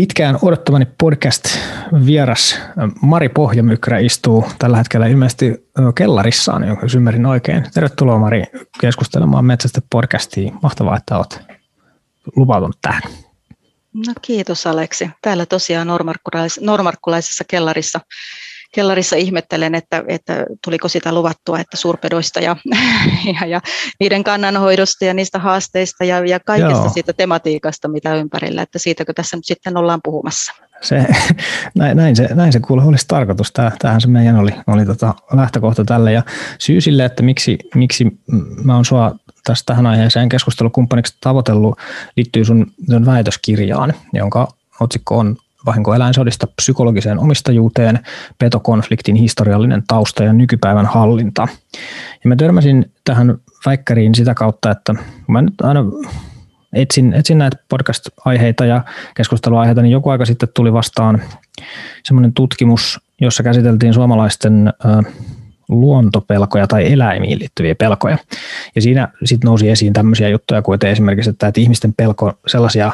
Pitkään odottamani podcast-vieras Mari Pohjamykrä istuu tällä hetkellä ilmeisesti kellarissaan, jos ymmärrin oikein. Tervetuloa Mari keskustelemaan Metsästä podcastiin. Mahtavaa, että olet lupautunut tähän. No kiitos Aleksi. Täällä tosiaan normarkkulaisessa kellarissa kellarissa ihmettelen, että, että tuliko sitä luvattua, että suurpedoista ja, ja, ja niiden kannanhoidosta ja niistä haasteista ja, ja kaikesta Joo. siitä tematiikasta, mitä ympärillä, että siitäkö tässä nyt sitten ollaan puhumassa. Se, näin, näin, se, näin se kuule olisi tarkoitus. tämähän se meidän oli, oli tota lähtökohta tälle. Ja syy sille, että miksi, miksi mä oon sua tästä tähän aiheeseen keskustelukumppaniksi tavoitellut, liittyy sun, sun väitöskirjaan, jonka otsikko on vahinkoeläinsodista psykologiseen omistajuuteen, petokonfliktin historiallinen tausta ja nykypäivän hallinta. Ja mä törmäsin tähän väikkäriin sitä kautta, että mä nyt aina etsin, etsin näitä podcast-aiheita ja keskusteluaiheita, niin joku aika sitten tuli vastaan semmoinen tutkimus, jossa käsiteltiin suomalaisten luontopelkoja tai eläimiin liittyviä pelkoja. Ja siinä sitten nousi esiin tämmöisiä juttuja kuin esimerkiksi, että, että ihmisten pelko sellaisia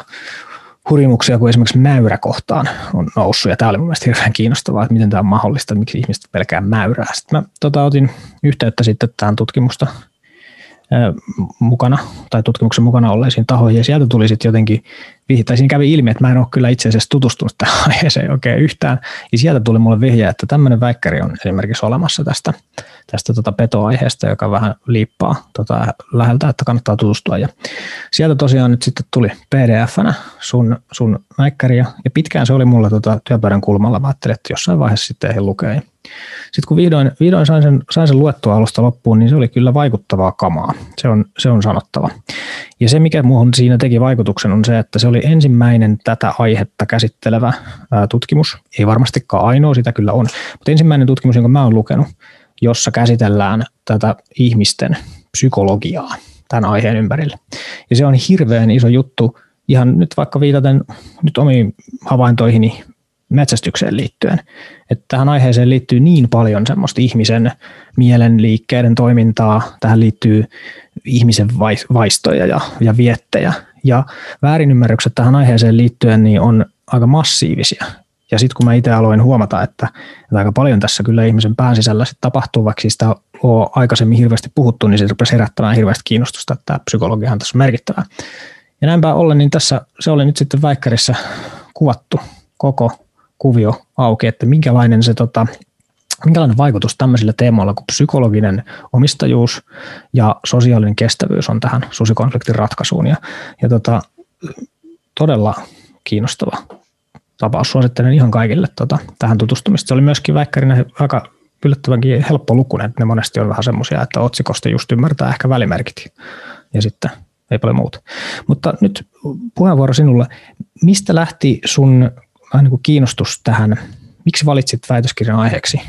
hurjimuksia kuin esimerkiksi mäyräkohtaan on noussut. Ja tämä oli mun mielestä hirveän kiinnostavaa, että miten tämä on mahdollista, miksi ihmiset pelkää mäyrää. Sitten mä tota, otin yhteyttä sitten tähän tutkimusta mukana tai tutkimuksen mukana olleisiin tahoihin ja sieltä tuli sitten jotenkin, tai siinä kävi ilmi, että mä en ole kyllä itse asiassa tutustunut tähän aiheeseen oikein yhtään ja sieltä tuli mulle vihje, että tämmöinen väikkäri on esimerkiksi olemassa tästä, tästä tota petoaiheesta, joka vähän liippaa tota läheltä, että kannattaa tutustua ja sieltä tosiaan nyt sitten tuli pdf-nä sun, sun väikkäriä ja pitkään se oli mulla tota työpöydän kulmalla, mä ajattelin, että jossain vaiheessa sitten eihin lukee sitten kun vihdoin, vihdoin sain, sen, sain sen luettua alusta loppuun, niin se oli kyllä vaikuttavaa kamaa. Se on, se on sanottava. Ja se, mikä muuhun siinä teki vaikutuksen, on se, että se oli ensimmäinen tätä aihetta käsittelevä tutkimus. Ei varmastikaan ainoa, sitä kyllä on. Mutta ensimmäinen tutkimus, jonka mä oon lukenut, jossa käsitellään tätä ihmisten psykologiaa tämän aiheen ympärille. Ja se on hirveän iso juttu, ihan nyt vaikka viitaten nyt omiin havaintoihini metsästykseen liittyen. Että tähän aiheeseen liittyy niin paljon semmoista ihmisen mielen liikkeiden toimintaa, tähän liittyy ihmisen vaistoja ja, ja viettejä. Ja väärinymmärrykset tähän aiheeseen liittyen niin on aika massiivisia. Ja sitten kun mä itse aloin huomata, että, että aika paljon tässä kyllä ihmisen pään sisällä sit tapahtuu, vaikka sitä on aikaisemmin hirveästi puhuttu, niin se rupesi herättämään hirveästi kiinnostusta, että tämä psykologiahan tässä on merkittävää. Ja näinpä ollen, niin tässä se oli nyt sitten väikkärissä kuvattu koko kuvio auki, että minkälainen se tota, minkälainen vaikutus tämmöisillä teemoilla kuin psykologinen omistajuus ja sosiaalinen kestävyys on tähän susikonfliktin ratkaisuun. Ja, ja tota, todella kiinnostava tapaus. Suosittelen ihan kaikille tota, tähän tutustumista. Se oli myöskin väikkärinä aika yllättävänkin helppo lukunen. Ne monesti on vähän semmoisia, että otsikosta just ymmärtää ehkä välimerkit ja sitten ei paljon muuta. Mutta nyt puheenvuoro sinulle. Mistä lähti sun niin kuin kiinnostus tähän, miksi valitsit väitöskirjan aiheeksi?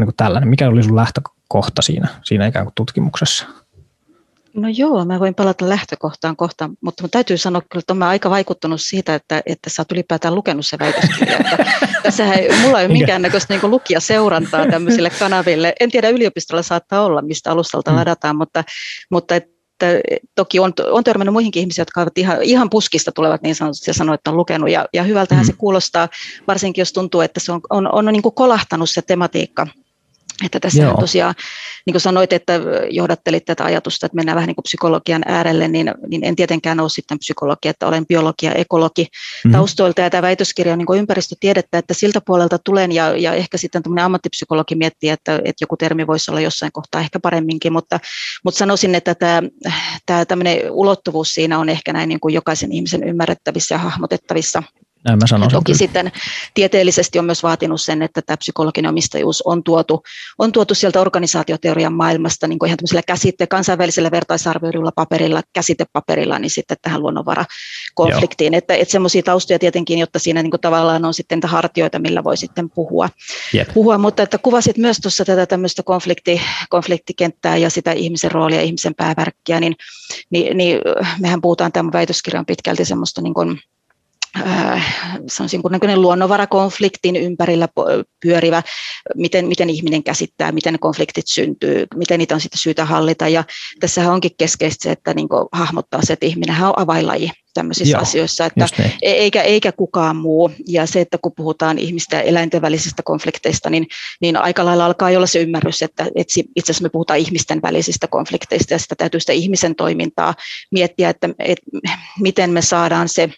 Niin kuin tällainen. Mikä oli sun lähtökohta siinä, siinä ikään kuin tutkimuksessa? No joo, mä voin palata lähtökohtaan kohta, mutta mun täytyy sanoa kyllä, että olen aika vaikuttunut siitä, että, että sä oot ylipäätään lukenut se väitöskirja. Tässä ei, mulla ei ole minkäännäköistä niin lukijaseurantaa tämmöisille kanaville. En tiedä, yliopistolla saattaa olla, mistä alustalta mm. ladataan, mutta, mutta et, että toki on, on törmännyt muihinkin ihmisiä, jotka ovat ihan, ihan puskista tulevat niin sanotusti ja sanoo, että on lukenut. Ja, ja hyvältähän mm. se kuulostaa, varsinkin jos tuntuu, että se on, on, on niin kuin kolahtanut se tematiikka että tässä tosiaan, niin kuin sanoit, että johdattelit tätä ajatusta, että mennään vähän niin kuin psykologian äärelle, niin, niin en tietenkään ole sitten psykologi, että olen biologi ja ekologi mm-hmm. taustoilta, ja tämä väitöskirja on niin kuin ympäristötiedettä, että siltä puolelta tulen, ja, ja ehkä sitten tämmöinen ammattipsykologi miettii, että, että joku termi voisi olla jossain kohtaa ehkä paremminkin, mutta, mutta sanoisin, että tämä, tämä tämmöinen ulottuvuus siinä on ehkä näin niin kuin jokaisen ihmisen ymmärrettävissä ja hahmotettavissa näin mä sanoisin. Toki sitten tieteellisesti on myös vaatinut sen, että tämä psykologinen omistajuus on tuotu, on tuotu sieltä organisaatioteorian maailmasta niin ihan tämmöisellä käsite, kansainvälisellä vertaisarvioidulla paperilla, käsitepaperilla, niin sitten tähän luonnonvarakonfliktiin. Joo. Että, että semmoisia taustoja tietenkin, jotta siinä niin tavallaan on sitten hartioita, millä voi sitten puhua. Yep. puhua. Mutta että kuvasit myös tuossa tätä tämmöistä konflikti, konfliktikenttää ja sitä ihmisen roolia, ihmisen päävärkkiä, niin, niin, niin mehän puhutaan tämän väitöskirjan pitkälti semmoista niin kuin sanoisin kuin luonnonvarakonfliktin ympärillä pyörivä, miten, miten ihminen käsittää, miten ne konfliktit syntyy, miten niitä on sitten syytä hallita. Ja tässä onkin keskeistä se, että niin hahmottaa se, että ihminen on avainlaji tämmöisissä Joo, asioissa, että niin. eikä, eikä kukaan muu. Ja se, että kun puhutaan ihmisten ja eläinten välisistä konflikteista, niin, niin aika lailla alkaa olla se ymmärrys, että, että itse asiassa me puhutaan ihmisten välisistä konflikteista ja sitä täytyy sitä ihmisen toimintaa miettiä, että, että miten me saadaan se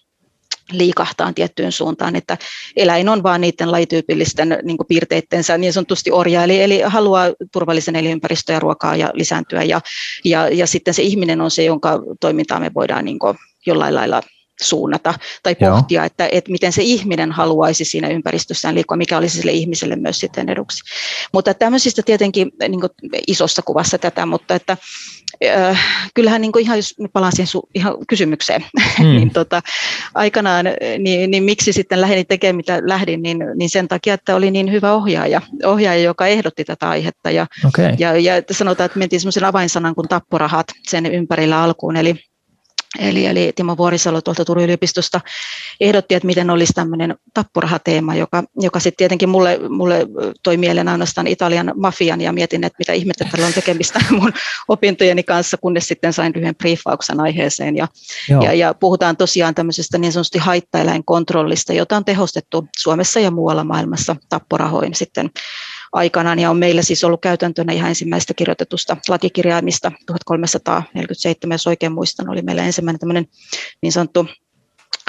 liikahtaa tiettyyn suuntaan, että eläin on vaan niiden lajityypillisten niin piirteittensä niin sanotusti orja, eli, eli haluaa turvallisen elinympäristön ja ruokaa ja lisääntyä, ja, ja, ja sitten se ihminen on se, jonka toimintaa me voidaan niin jollain lailla suunnata tai pohtia, että, että miten se ihminen haluaisi siinä ympäristössään liikkua, mikä olisi sille ihmiselle myös sitten eduksi. Mutta tämmöisistä tietenkin niin isossa kuvassa tätä, mutta että äh, kyllähän niin ihan, jos palaan siihen su, ihan kysymykseen, mm. niin tota, aikanaan, niin, niin, miksi sitten lähdin tekemään mitä lähdin, niin, niin sen takia, että oli niin hyvä ohjaaja, ohjaaja joka ehdotti tätä aihetta ja, okay. ja, ja sanotaan, että mentiin semmoisen avainsanan kuin tapporahat sen ympärillä alkuun, eli Eli, eli Timo Vuorisalo tuolta Turun yliopistosta ehdotti, että miten olisi tämmöinen tappurahateema, joka, joka sitten tietenkin mulle, mulle toi mieleen ainoastaan Italian mafian ja mietin, että mitä ihmettä tällä on tekemistä mun opintojeni kanssa, kunnes sitten sain lyhyen briefauksen aiheeseen. Ja, ja, ja puhutaan tosiaan tämmöisestä niin sanotusti haittaeläinkontrollista, jota on tehostettu Suomessa ja muualla maailmassa tapporahoin sitten aikanaan ja on meillä siis ollut käytäntönä ihan ensimmäistä kirjoitetusta lakikirjaimista 1347, jos oikein muistan, oli meillä ensimmäinen tämmöinen niin sanottu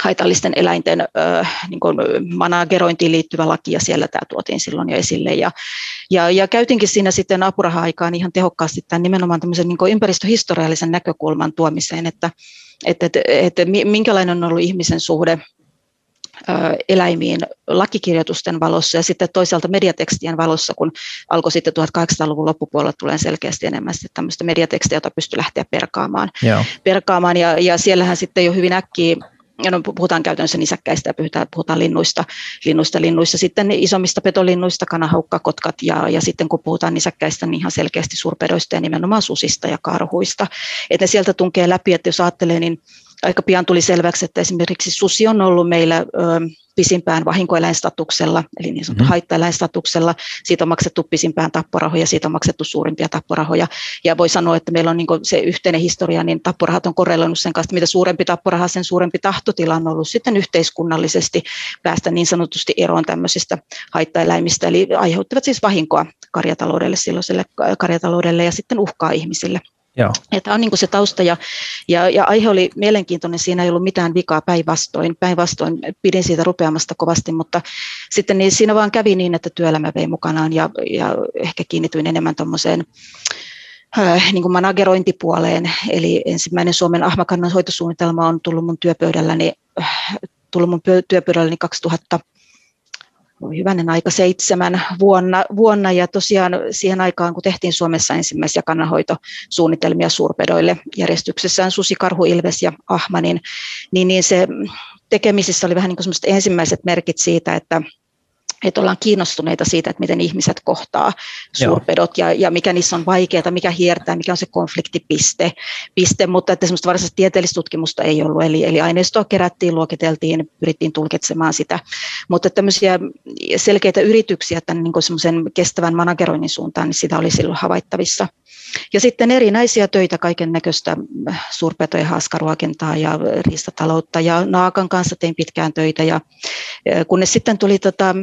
haitallisten eläinten äh, niin kuin managerointiin liittyvä laki, ja siellä tämä tuotiin silloin jo esille. Ja, ja, ja käytinkin siinä sitten apuraha-aikaan ihan tehokkaasti tämän nimenomaan tämmöisen niin ympäristöhistoriallisen näkökulman tuomiseen, että, että, että, että minkälainen on ollut ihmisen suhde eläimiin lakikirjoitusten valossa ja sitten toisaalta mediatekstien valossa, kun alkoi sitten 1800-luvun loppupuolella tulee selkeästi enemmän sitten tämmöistä mediatekstiä, jota pystyy lähteä perkaamaan. Joo. perkaamaan ja, ja siellähän sitten jo hyvin äkkiä ja no, puhutaan käytännössä nisäkkäistä ja puhutaan, puhutaan linnuista, linnuista, linnuissa, sitten isommista petolinnuista, kanahaukka, kotkat ja, ja sitten kun puhutaan nisäkkäistä, niin ihan selkeästi suurpedoista ja nimenomaan susista ja karhuista. Että ne sieltä tunkee läpi, että jos ajattelee, niin aika pian tuli selväksi, että esimerkiksi susi on ollut meillä ö, pisimpään vahinkoeläinstatuksella, eli niin sanottu mm. haittaeläinstatuksella. Siitä on maksettu pisimpään tapporahoja, siitä on maksettu suurimpia tapporahoja. Ja voi sanoa, että meillä on niin se yhteinen historia, niin tapporahat on korreloinut sen kanssa, että mitä suurempi tapporaha, sen suurempi tahtotila on ollut sitten yhteiskunnallisesti päästä niin sanotusti eroon tämmöisistä haittaeläimistä, eli aiheuttavat siis vahinkoa karjataloudelle, silloiselle karjataloudelle ja sitten uhkaa ihmisille. Joo. Tämä on niin se tausta ja, ja, ja aihe oli mielenkiintoinen, siinä ei ollut mitään vikaa päinvastoin. Päinvastoin pidin siitä rupeamasta kovasti, mutta sitten niin siinä vaan kävi niin, että työelämä vei mukanaan ja, ja ehkä kiinnityin enemmän tuommoiseen äh, niin kuin managerointipuoleen. Eli ensimmäinen Suomen ahmakannan hoitosuunnitelma on tullut mun työpöydälläni, äh, tullut mun työpöydälläni 2000 hyvänen aika seitsemän vuonna, vuonna. Ja tosiaan siihen aikaan, kun tehtiin Suomessa ensimmäisiä kannanhoitosuunnitelmia suurpedoille järjestyksessään susi, karhu, ilves ja ahma, niin, niin, niin se tekemisissä oli vähän niin kuin ensimmäiset merkit siitä, että että ollaan kiinnostuneita siitä, että miten ihmiset kohtaa suurpedot ja, ja mikä niissä on vaikeaa, mikä hiertää, mikä on se konfliktipiste, piste, mutta että semmoista varsinaista tieteellistä tutkimusta ei ollut, eli, eli aineistoa kerättiin, luokiteltiin, pyrittiin tulkitsemaan sitä, mutta tämmöisiä selkeitä yrityksiä tämän niin semmoisen kestävän manageroinnin suuntaan, niin sitä oli silloin havaittavissa. Ja sitten erinäisiä töitä, kaiken näköistä suurpetojen haaskaruokintaa ja riistataloutta. Ja naakan kanssa tein pitkään töitä ja kunnes sitten tuli tota,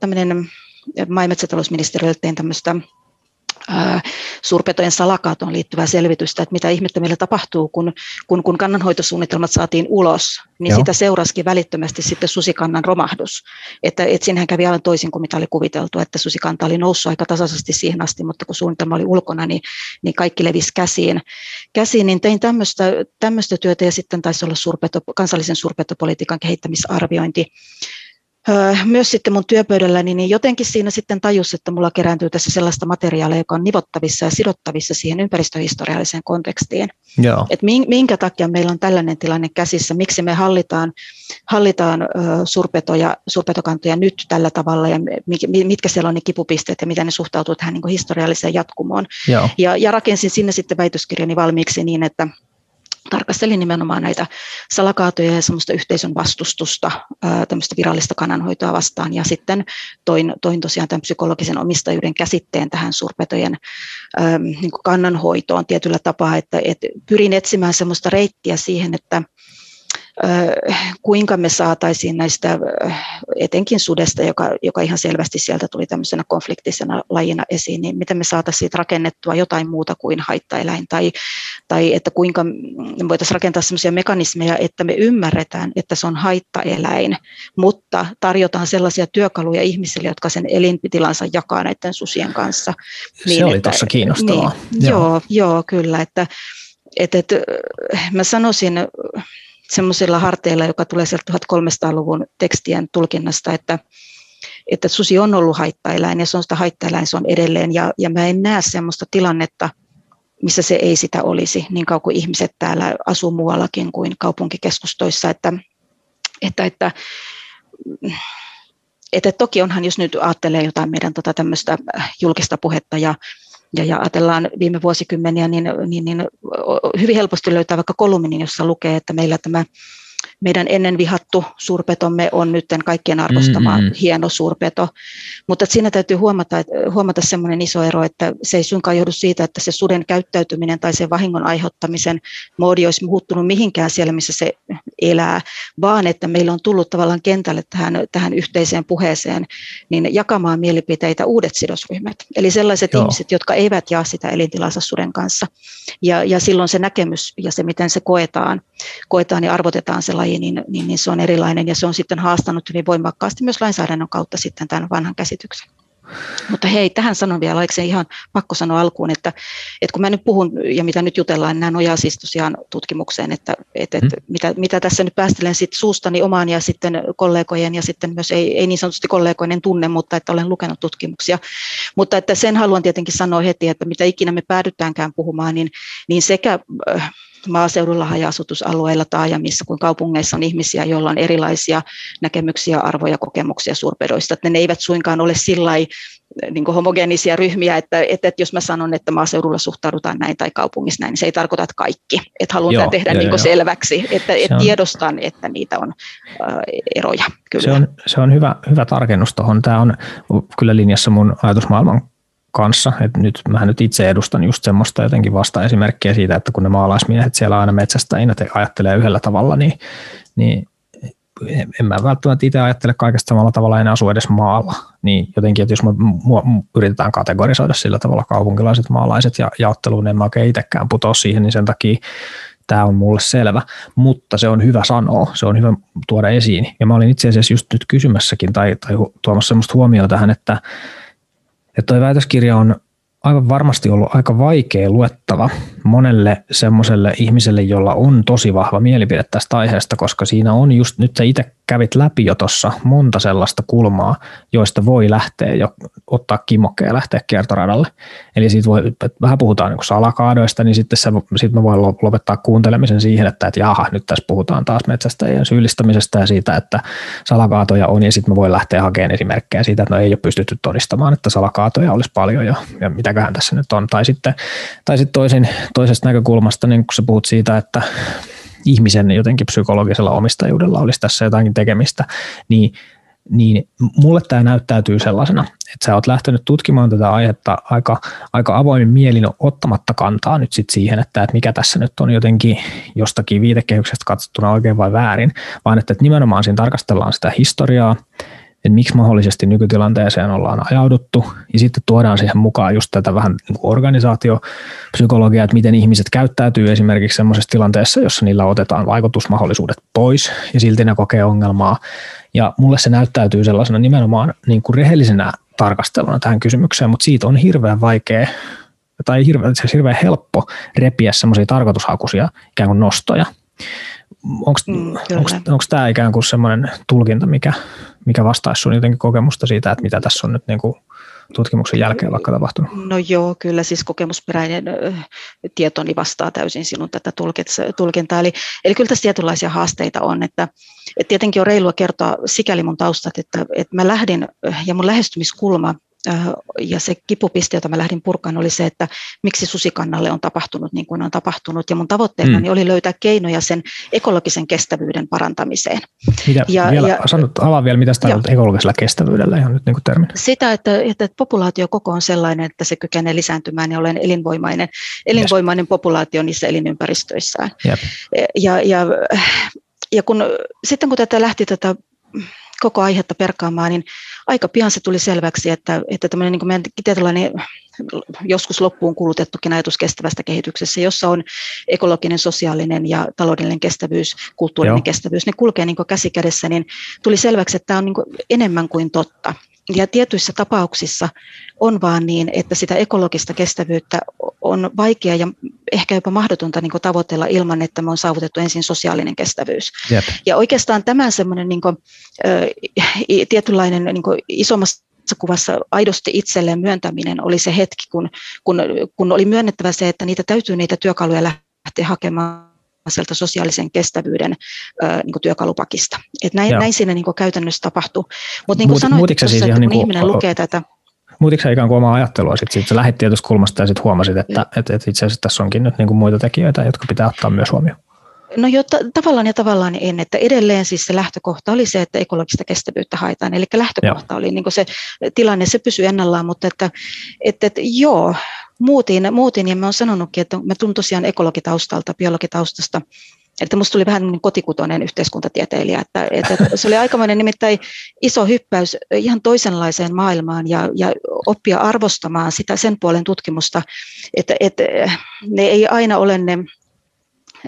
tämmöinen maa- ja metsätalousministeriölle tein tämmöistä suurpetojen salakaatoon liittyvää selvitystä, että mitä ihmettä meillä tapahtuu, kun, kun, kun kannanhoitosuunnitelmat saatiin ulos, niin Joo. sitä seurasikin välittömästi sitten susikannan romahdus. Että, että siinähän kävi aivan toisin kuin mitä oli kuviteltu, että susikanta oli noussut aika tasaisesti siihen asti, mutta kun suunnitelma oli ulkona, niin, niin kaikki levisi käsiin. käsiin niin tein tämmöistä, tämmöistä työtä ja sitten taisi olla suurpeto, kansallisen suurpetopolitiikan kehittämisarviointi, myös sitten mun työpöydälläni, niin jotenkin siinä sitten tajus, että mulla kerääntyy tässä sellaista materiaalia, joka on nivottavissa ja sidottavissa siihen ympäristöhistorialliseen kontekstiin. Joo. Et minkä takia meillä on tällainen tilanne käsissä, miksi me hallitaan, hallitaan surpetoja, surpetokantoja nyt tällä tavalla ja mitkä siellä on ne kipupisteet ja miten ne suhtautuu tähän niin historialliseen jatkumoon. Joo. Ja, ja rakensin sinne sitten väitöskirjani valmiiksi niin, että tarkastelin nimenomaan näitä salakaatoja ja semmoista yhteisön vastustusta, tämmöistä virallista kannanhoitoa vastaan. Ja sitten toin, toin tosiaan tämän psykologisen omistajuuden käsitteen tähän suurpetojen niin kannanhoitoon tietyllä tapaa, että, että pyrin etsimään semmoista reittiä siihen, että kuinka me saataisiin näistä, etenkin sudesta, joka, joka ihan selvästi sieltä tuli tämmöisenä konfliktisena lajina esiin, niin miten me saataisiin siitä rakennettua jotain muuta kuin haittaeläin, tai, tai että kuinka me voitaisiin rakentaa sellaisia mekanismeja, että me ymmärretään, että se on haittaeläin, mutta tarjotaan sellaisia työkaluja ihmisille, jotka sen elintilansa jakaa näiden susien kanssa. Niin, se oli tuossa kiinnostavaa. Niin, joo. joo, joo, kyllä, että, että, että mä sanoisin, semmoisilla harteilla, joka tulee sieltä 1300-luvun tekstien tulkinnasta, että, että susi on ollut haittaeläin ja se on sitä haittaeläin, se on edelleen. Ja, ja mä en näe semmoista tilannetta, missä se ei sitä olisi, niin kauan kuin ihmiset täällä asuu muuallakin kuin kaupunkikeskustoissa, että, että, että että toki onhan, jos nyt ajattelee jotain meidän tota tämmöistä julkista puhetta ja ja, ja ajatellaan viime vuosikymmeniä, niin, niin, niin hyvin helposti löytää vaikka kolumnin, jossa lukee, että meillä tämä meidän ennen vihattu suurpetomme on nyt kaikkien arvostama mm-hmm. hieno suurpeto. Mutta siinä täytyy huomata, huomata semmoinen iso ero, että se ei suinkaan johdu siitä, että se suden käyttäytyminen tai sen vahingon aiheuttamisen moodi olisi muuttunut mihinkään siellä, missä se elää, vaan että meillä on tullut tavallaan kentälle tähän, tähän yhteiseen puheeseen niin jakamaan mielipiteitä uudet sidosryhmät. Eli sellaiset Joo. ihmiset, jotka eivät jaa sitä elintilansa suden kanssa. Ja, ja silloin se näkemys ja se, miten se koetaan, koetaan ja arvotetaan se laji, niin, niin, niin se on erilainen ja se on sitten haastanut hyvin voimakkaasti myös lainsäädännön kautta sitten tämän vanhan käsityksen. Mutta hei, tähän sanon vielä, oliko se ihan pakko sanoa alkuun, että, että kun mä nyt puhun ja mitä nyt jutellaan, niin nämä nojaa siis tosiaan tutkimukseen, että, että, että mm. mitä, mitä tässä nyt päästelen sit suustani omaan ja sitten kollegojen ja sitten myös ei, ei niin sanotusti kollegoinen tunne, mutta että olen lukenut tutkimuksia. Mutta että sen haluan tietenkin sanoa heti, että mitä ikinä me päädytäänkään puhumaan, niin, niin sekä äh, maaseudulla, haja-asutusalueilla, taajamissa kuin kaupungeissa on ihmisiä, joilla on erilaisia näkemyksiä, arvoja, kokemuksia suurpedoista. Että ne eivät suinkaan ole sillä niin homogeenisia ryhmiä, että, että, että jos mä sanon, että maaseudulla suhtaudutaan näin tai kaupungissa näin, niin se ei tarkoita, että kaikki. Että haluan joo, tehdä joo, niin joo. selväksi, että, että tiedostan, että niitä on äh, eroja. Kyllä. Se on, se on hyvä, hyvä tarkennus tuohon. Tämä on kyllä linjassa mun ajatusmaailman kanssa. Et nyt mähän nyt itse edustan just semmoista jotenkin vasta-esimerkkiä siitä, että kun ne maalaismiehet siellä aina metsästäjinä te ajattelee yhdellä tavalla, niin, niin en mä välttämättä itse ajattele kaikesta samalla tavalla, en asu edes maalla. Niin jotenkin, että jos me yritetään kategorisoida sillä tavalla kaupunkilaiset maalaiset ja jaotteluun, en mä oikein itsekään putoa siihen, niin sen takia tämä on mulle selvä, mutta se on hyvä sanoa, se on hyvä tuoda esiin. Ja mä olin itse asiassa just nyt kysymässäkin tai, tai tuomassa sellaista huomioon tähän, että, että toi väitöskirja on aivan varmasti ollut aika vaikea luettava monelle semmoiselle ihmiselle, jolla on tosi vahva mielipide tästä aiheesta, koska siinä on just, nyt sä itse kävit läpi jo tuossa monta sellaista kulmaa, joista voi lähteä jo ottaa kimokkeja ja lähteä kiertoradalle. Eli siitä voi, vähän puhutaan niin salakaadoista, niin sitten se, sit mä voin lopettaa kuuntelemisen siihen, että, että jaha, nyt tässä puhutaan taas metsästäjien syyllistämisestä ja siitä, että salakaatoja on, ja sitten mä voin lähteä hakemaan esimerkkejä siitä, että no ei ole pystytty todistamaan, että salakaatoja olisi paljon, ja, ja mitäköhän tässä nyt on. Tai sitten, tai sitten toisin, toisesta näkökulmasta, niin kun sä puhut siitä, että ihmisen jotenkin psykologisella omistajuudella olisi tässä jotakin tekemistä, niin niin mulle tämä näyttäytyy sellaisena, että sä oot lähtenyt tutkimaan tätä aihetta aika, aika avoimin mielin ottamatta kantaa nyt sit siihen, että, että mikä tässä nyt on jotenkin jostakin viitekehyksestä katsottuna oikein vai väärin, vaan että, että nimenomaan siinä tarkastellaan sitä historiaa, että miksi mahdollisesti nykytilanteeseen ollaan ajauduttu, ja sitten tuodaan siihen mukaan just tätä vähän niin organisaatiopsykologiaa, että miten ihmiset käyttäytyy esimerkiksi sellaisessa tilanteessa, jossa niillä otetaan vaikutusmahdollisuudet pois, ja silti ne kokee ongelmaa, ja mulle se näyttäytyy sellaisena nimenomaan niin kuin rehellisenä tarkasteluna tähän kysymykseen, mutta siitä on hirveän vaikea tai hirveän, se hirveän helppo repiä semmoisia tarkoitushakuisia ikään kuin nostoja. Onko mm, tämä ikään kuin semmoinen tulkinta, mikä, mikä vastaisi sun jotenkin kokemusta siitä, että mitä tässä on nyt niin kuin tutkimuksen jälkeen vaikka tapahtunut? No joo, kyllä siis kokemusperäinen tietoni vastaa täysin sinun tätä tulkintaa. Eli, eli kyllä tässä tietynlaisia haasteita on, että, että tietenkin on reilua kertoa sikäli mun taustat, että, että mä lähdin ja mun lähestymiskulma ja se kipupiste, jota mä lähdin purkaan, oli se, että miksi susikannalle on tapahtunut niin kuin on tapahtunut. Ja mun tavoitteena mm. oli löytää keinoja sen ekologisen kestävyyden parantamiseen. Mitä, ja, vielä, ja, sanot, avaa vielä, mitä tarkoittaa ekologisella kestävyydellä ihan nyt niin kuin termin. Sitä, että, että populaatio koko on sellainen, että se kykenee lisääntymään ja olen elinvoimainen, elinvoimainen yes. populaatio niissä elinympäristöissään. Yep. Ja, ja, ja kun, sitten kun tätä lähti tätä koko aihetta perkaamaan, niin aika pian se tuli selväksi, että, että tämmöinen niin kuin meidän tietynlainen joskus loppuun kulutettukin ajatus kestävästä kehityksessä, jossa on ekologinen, sosiaalinen ja taloudellinen kestävyys, kulttuurinen Joo. kestävyys, ne kulkee niin käsi kädessä, niin tuli selväksi, että tämä on niin enemmän kuin totta. Ja tietyissä tapauksissa on vaan niin, että sitä ekologista kestävyyttä on vaikea ja ehkä jopa mahdotonta niin tavoitella ilman, että me on saavutettu ensin sosiaalinen kestävyys. Jep. Ja oikeastaan tämä semmoinen niin kuin, tietynlainen niin kuin isommassa kuvassa aidosti itselleen myöntäminen oli se hetki, kun, kun, kun oli myönnettävä se, että niitä täytyy niitä työkaluja lähteä hakemaan sieltä sosiaalisen kestävyyden ö, niin työkalupakista. Et näin, näin siinä niin käytännössä tapahtuu. Mutta niin kuin sanoit, tuossa, siis että kun niin ihminen lukee tätä... Muutitko ikään kuin omaa ajattelua sitten? Sit sä lähdit tietystä kulmasta ja sitten huomasit, että, että, että itse asiassa tässä onkin nyt niin kuin muita tekijöitä, jotka pitää ottaa myös huomioon. No jo ta- tavallaan ja tavallaan en, että edelleen siis se lähtökohta oli se, että ekologista kestävyyttä haetaan, eli lähtökohta joo. oli niin se tilanne, se pysyy ennallaan, mutta että, että, että joo, muutin, muutin ja mä oon sanonutkin, että mä tunnen tosiaan ekologitaustalta, biologitaustasta, että musta tuli vähän niin kotikutoinen yhteiskuntatieteilijä, että, että se oli aikamoinen nimittäin iso hyppäys ihan toisenlaiseen maailmaan ja, ja oppia arvostamaan sitä sen puolen tutkimusta, että, että ne ei aina ole ne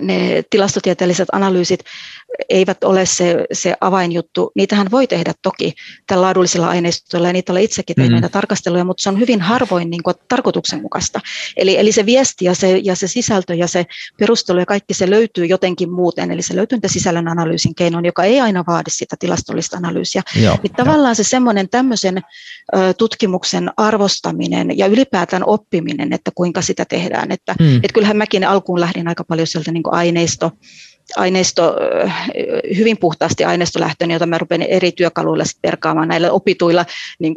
ne tilastotieteelliset analyysit eivät ole se, se avainjuttu. Niitähän voi tehdä toki tällä laadullisilla aineistoilla ja niitä olen itsekin tehnyt mm. tarkasteluja, mutta se on hyvin harvoin niin kuin, tarkoituksenmukaista. Eli, eli se viesti ja se, ja se sisältö ja se perustelu ja kaikki se löytyy jotenkin muuten, eli se löytyy sisällön analyysin keinoin, joka ei aina vaadi sitä tilastollista analyysiä. Joo, niin tavallaan jo. se semmoinen tämmöisen ö, tutkimuksen arvostaminen ja ylipäätään oppiminen, että kuinka sitä tehdään. Että, mm. et kyllähän mäkin alkuun lähdin aika paljon sieltä niin aineisto aineisto, hyvin puhtaasti aineistolähtöinen, jota mä rupean eri työkaluilla perkaamaan näillä opituilla niin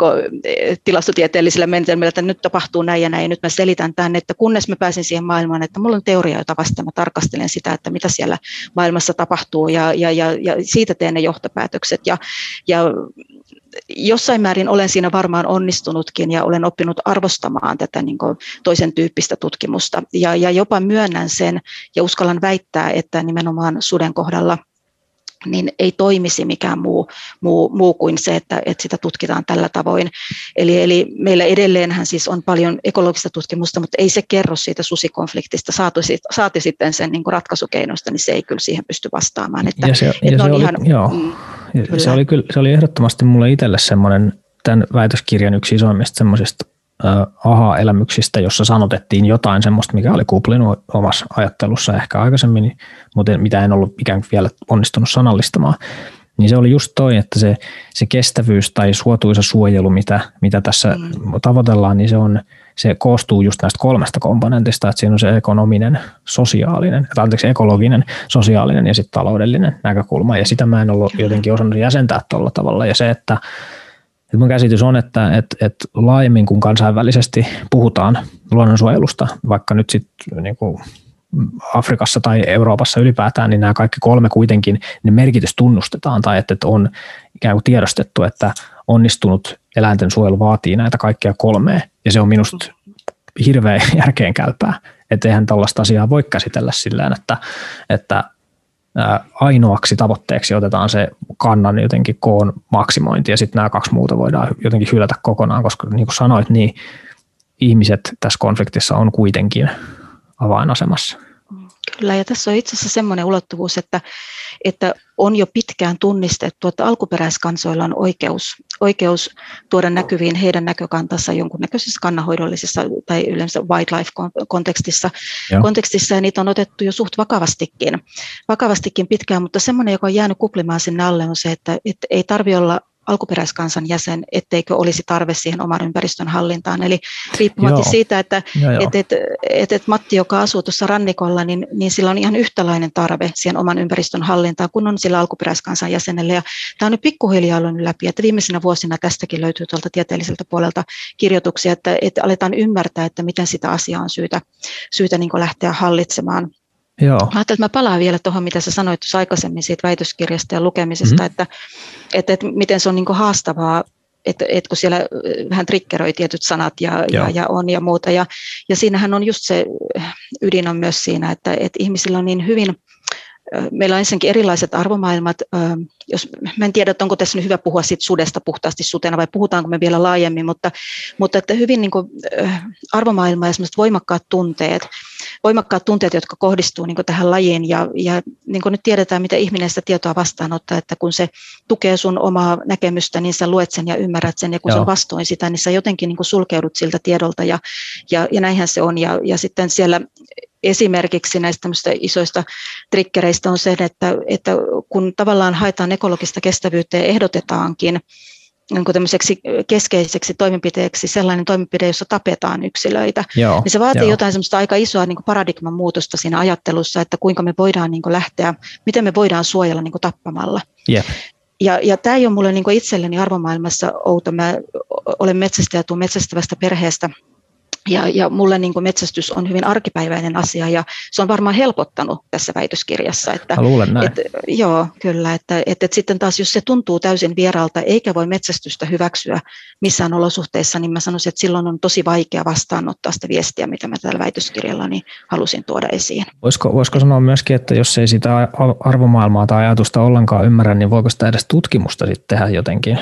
tilastotieteellisillä menetelmillä, että nyt tapahtuu näin ja näin, ja nyt mä selitän tämän, että kunnes mä pääsin siihen maailmaan, että mulla on teoria, jota vasta mä tarkastelen sitä, että mitä siellä maailmassa tapahtuu, ja, ja, ja, ja siitä teen ne johtopäätökset, ja, ja jossain määrin olen siinä varmaan onnistunutkin ja olen oppinut arvostamaan tätä niin toisen tyyppistä tutkimusta. Ja, ja jopa myönnän sen ja uskallan väittää, että nimenomaan suden kohdalla niin ei toimisi mikään muu, muu, muu kuin se, että, että sitä tutkitaan tällä tavoin. Eli, eli meillä edelleenhän siis on paljon ekologista tutkimusta, mutta ei se kerro siitä susikonfliktista, saatu, saati sitten sen niin ratkaisukeinosta, niin se ei kyllä siihen pysty vastaamaan. Että, ja se, että ja se oli, ihan, joo. Mm, se, oli kyllä, se oli ehdottomasti mulle itselle semmoinen tämän väitöskirjan yksi isoimmista semmoisista aha-elämyksistä, jossa sanotettiin jotain semmoista, mikä oli kuplinut omassa ajattelussa ehkä aikaisemmin, mutta mitä en ollut ikään kuin vielä onnistunut sanallistamaan. Niin se oli just toi, että se, se kestävyys tai suotuisa suojelu, mitä, mitä tässä mm. tavoitellaan, niin se, on, se koostuu just näistä kolmesta komponentista, että siinä on se ekonominen, sosiaalinen, tai anteeksi, ekologinen, sosiaalinen ja sitten taloudellinen näkökulma, ja sitä mä en ollut jotenkin osannut jäsentää tuolla tavalla, ja se, että et mun käsitys on, että et, et laajemmin kun kansainvälisesti puhutaan luonnonsuojelusta, vaikka nyt sitten niin Afrikassa tai Euroopassa ylipäätään, niin nämä kaikki kolme kuitenkin, ne merkitys tunnustetaan tai että on ikään kuin tiedostettu, että onnistunut eläinten suojelu vaatii näitä kaikkia kolmea. Ja se on minusta hirveän järkeenkäypää, että eihän tällaista asiaa voi käsitellä sillä että, että ainoaksi tavoitteeksi otetaan se kannan jotenkin koon maksimointi ja sitten nämä kaksi muuta voidaan jotenkin hylätä kokonaan, koska niin kuin sanoit, niin ihmiset tässä konfliktissa on kuitenkin avainasemassa. Kyllä, ja tässä on itse asiassa semmoinen ulottuvuus, että, että on jo pitkään tunnistettu, että alkuperäiskansoilla on oikeus, oikeus tuoda näkyviin heidän näkökantansa jonkunnäköisessä kannanhoidollisessa tai yleensä wildlife-kontekstissa, kontekstissa, ja niitä on otettu jo suht vakavastikin, vakavastikin pitkään, mutta semmoinen, joka on jäänyt kuplimaan sinne alle, on se, että, että ei tarvitse olla alkuperäiskansan jäsen, etteikö olisi tarve siihen oman ympäristön hallintaan. Eli riippumatta siitä, että et, et, et, et Matti, joka asuu tuossa rannikolla, niin, niin sillä on ihan yhtälainen tarve siihen oman ympäristön hallintaan, kun on sillä alkuperäiskansan jäsenelle. Ja tämä on nyt pikkuhiljaa ollut läpi, että viimeisenä vuosina tästäkin löytyy tuolta tieteelliseltä puolelta kirjoituksia, että, että aletaan ymmärtää, että miten sitä asiaa on syytä, syytä niin lähteä hallitsemaan. Joo. Mä ajattelin, että mä palaan vielä tuohon, mitä sä sanoit aikaisemmin siitä väitöskirjasta ja lukemisesta, mm-hmm. että, että, että miten se on niin haastavaa että, että kun siellä vähän triggeroi tietyt sanat ja, ja, ja on ja muuta. Ja, ja siinähän on just se ydin on myös siinä, että, että ihmisillä on niin hyvin meillä on ensinnäkin erilaiset arvomaailmat. Jos, mä en tiedä, onko tässä nyt hyvä puhua siitä sudesta puhtaasti sutena vai puhutaanko me vielä laajemmin, mutta, mutta että hyvin niin kuin, arvomaailma ja voimakkaat tunteet, voimakkaat tunteet, jotka kohdistuu niin tähän lajiin. Ja, ja niin nyt tiedetään, mitä ihminen sitä tietoa vastaanottaa, että kun se tukee sun omaa näkemystä, niin sä luet sen ja ymmärrät sen. Ja kun Joo. se on vastoin sitä, niin sä jotenkin niin sulkeudut siltä tiedolta. Ja, ja, ja näinhän se on. Ja, ja sitten siellä esimerkiksi näistä isoista trikkereistä on se, että, että kun tavallaan haetaan ekologista kestävyyttä ja ehdotetaankin niin kuin keskeiseksi toimenpiteeksi sellainen toimenpide, jossa tapetaan yksilöitä, Joo, niin se vaatii jo. jotain semmoista aika isoa niin paradigman muutosta siinä ajattelussa, että kuinka me voidaan niin kuin lähteä, miten me voidaan suojella niin kuin tappamalla. Yeah. Ja, ja tämä ei ole mulle niin itselleni arvomaailmassa outo. Mä olen metsästäjä, tuun metsästävästä perheestä, ja, ja mulle niin kuin metsästys on hyvin arkipäiväinen asia ja se on varmaan helpottanut tässä väitöskirjassa. Että, Mä luulen näin. Et, joo, kyllä. Että, että, että sitten taas jos se tuntuu täysin vieraalta eikä voi metsästystä hyväksyä missään olosuhteissa, niin mä sanoisin, että silloin on tosi vaikea vastaanottaa sitä viestiä, mitä mä tällä väitöskirjalla niin halusin tuoda esiin. Voisiko, voisiko sanoa myöskin, että jos ei sitä arvomaailmaa tai ajatusta ollenkaan ymmärrä, niin voiko sitä edes tutkimusta sitten tehdä jotenkin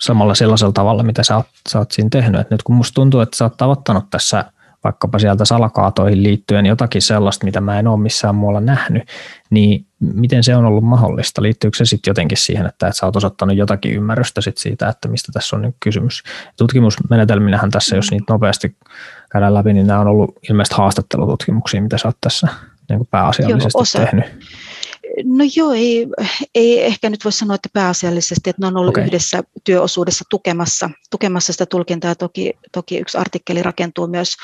samalla sellaisella tavalla, mitä sä oot, sä oot siinä tehnyt. Et nyt kun musta tuntuu, että sä oot tavoittanut tässä vaikkapa sieltä salakaatoihin liittyen jotakin sellaista, mitä mä en ole missään muualla nähnyt, niin miten se on ollut mahdollista? Liittyykö se sitten jotenkin siihen, että, että sä oot osoittanut jotakin ymmärrystä sit siitä, että mistä tässä on nyt kysymys? Tutkimusmenetelminähän tässä, jos niitä nopeasti käydään läpi, niin nämä on ollut ilmeisesti haastattelututkimuksia, mitä sä oot tässä niin pääasiallisesti Joo, osa, tehnyt. No joo, ei, ei ehkä nyt voi sanoa, että pääasiallisesti, että ne on ollut okay. yhdessä työosuudessa tukemassa, tukemassa sitä tulkintaa. Toki, toki yksi artikkeli rakentuu myös,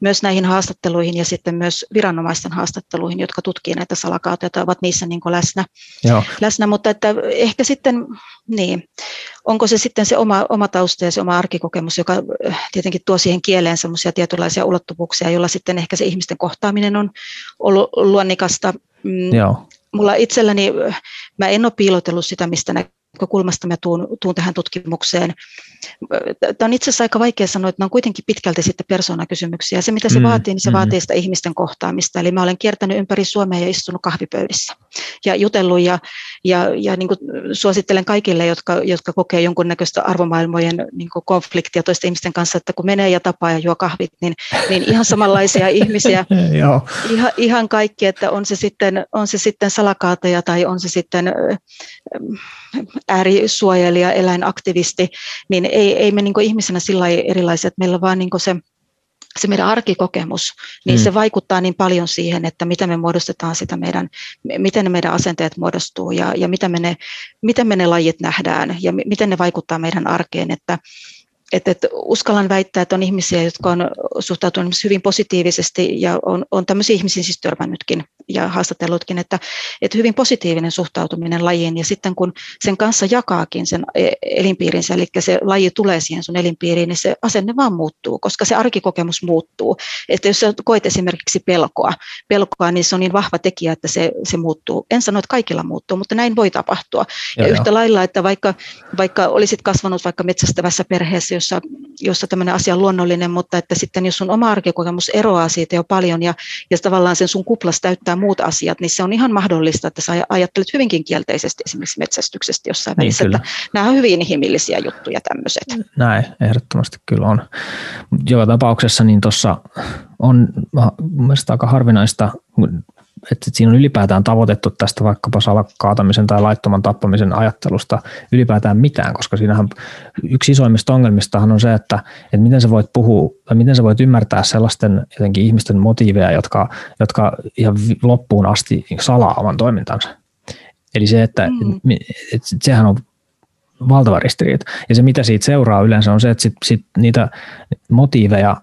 myös näihin haastatteluihin ja sitten myös viranomaisten haastatteluihin, jotka tutkii näitä salakaatoja tai ovat niissä niin läsnä, joo. läsnä. Mutta että ehkä sitten, niin, onko se sitten se oma, oma tausta ja se oma arkikokemus, joka äh, tietenkin tuo siihen kieleen semmoisia tietynlaisia ulottuvuuksia, joilla sitten ehkä se ihmisten kohtaaminen on ollut luonnikasta. Mm, Joo mulla itselläni, mä en ole piilotellut sitä, mistä näkökulmasta mä tuun, tuun tähän tutkimukseen. Tämä on itse asiassa aika vaikea sanoa, että nämä on kuitenkin pitkälti sitten persoonakysymyksiä. Se, mitä se mm, vaatii, niin se mm. vaatii sitä ihmisten kohtaamista. Eli mä olen kiertänyt ympäri Suomea ja istunut kahvipöydissä ja jutellut ja, ja, ja niin kuin suosittelen kaikille, jotka, jotka kokee jonkunnäköistä arvomaailmojen niin kuin konfliktia toisten ihmisten kanssa, että kun menee ja tapaa ja juo kahvit, niin, niin ihan samanlaisia ihmisiä, ihan, ihan kaikki, että on se sitten, on se sitten salakaateja tai on se sitten äärisuojelija, eläinaktivisti, niin ei, ei me niin ihmisenä sillä erilaisia, että meillä on vaan niin se se meidän arkikokemus, niin mm. se vaikuttaa niin paljon siihen, että miten me muodostetaan sitä meidän, miten ne meidän asenteet muodostuu ja, ja miten, me ne, miten me ne lajit nähdään ja miten ne vaikuttaa meidän arkeen, että, että, että uskallan väittää, että on ihmisiä, jotka on suhtautunut hyvin positiivisesti ja on, on tämmöisiä ihmisiä siis törmännytkin ja haastatellutkin, että, että hyvin positiivinen suhtautuminen lajiin ja sitten kun sen kanssa jakaakin sen e, elinpiirinsä, eli se laji tulee siihen sun elinpiiriin, niin se asenne vaan muuttuu, koska se arkikokemus muuttuu. Että jos sä koet esimerkiksi pelkoa, pelkoa, niin se on niin vahva tekijä, että se, se muuttuu. En sano, että kaikilla muuttuu, mutta näin voi tapahtua. Ja, ja yhtä lailla, että vaikka, vaikka olisit kasvanut vaikka metsästävässä perheessä, jossa, jossa tämmöinen asia on luonnollinen, mutta että sitten jos sun oma arkikokemus eroaa siitä jo paljon ja, ja tavallaan sen sun kuplas täyttää muut asiat, niin se on ihan mahdollista, että sä ajattelet hyvinkin kielteisesti esimerkiksi metsästyksestä jossain niin, välissä. Että nämä on hyvin inhimillisiä juttuja tämmöiset. Näin, ehdottomasti kyllä on. Joka tapauksessa niin tuossa on mielestäni aika harvinaista että siinä on ylipäätään tavoitettu tästä vaikkapa salakaatamisen tai laittoman tappamisen ajattelusta ylipäätään mitään, koska siinähän yksi isoimmista ongelmistahan on se, että, että miten sä voit puhua tai miten sä voit ymmärtää sellaisten jotenkin ihmisten motiiveja, jotka, jotka ihan loppuun asti salaa oman toimintansa. Eli se, että mm. et, et, sehän on valtava ristiriita. Ja se, mitä siitä seuraa yleensä, on se, että sit, sit niitä motiiveja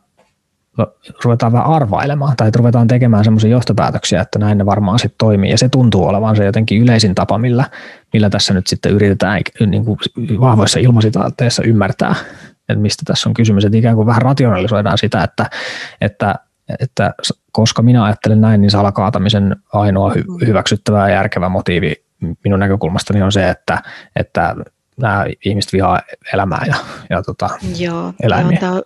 ruvetaan vähän arvailemaan tai ruvetaan tekemään semmoisia johtopäätöksiä, että näin ne varmaan sitten toimii. Ja se tuntuu olevan se jotenkin yleisin tapa, millä, millä tässä nyt sitten yritetään niin kuin vahvoissa ilmasitaatteissa ymmärtää, että mistä tässä on kysymys. Että ikään kuin vähän rationalisoidaan sitä, että, että, että koska minä ajattelen näin, niin salakaatamisen ainoa hy- hyväksyttävä ja järkevä motiivi minun näkökulmastani on se, että, että nämä ihmiset vihaa elämää ja, ja tota, Joo, eläimiä. Joo,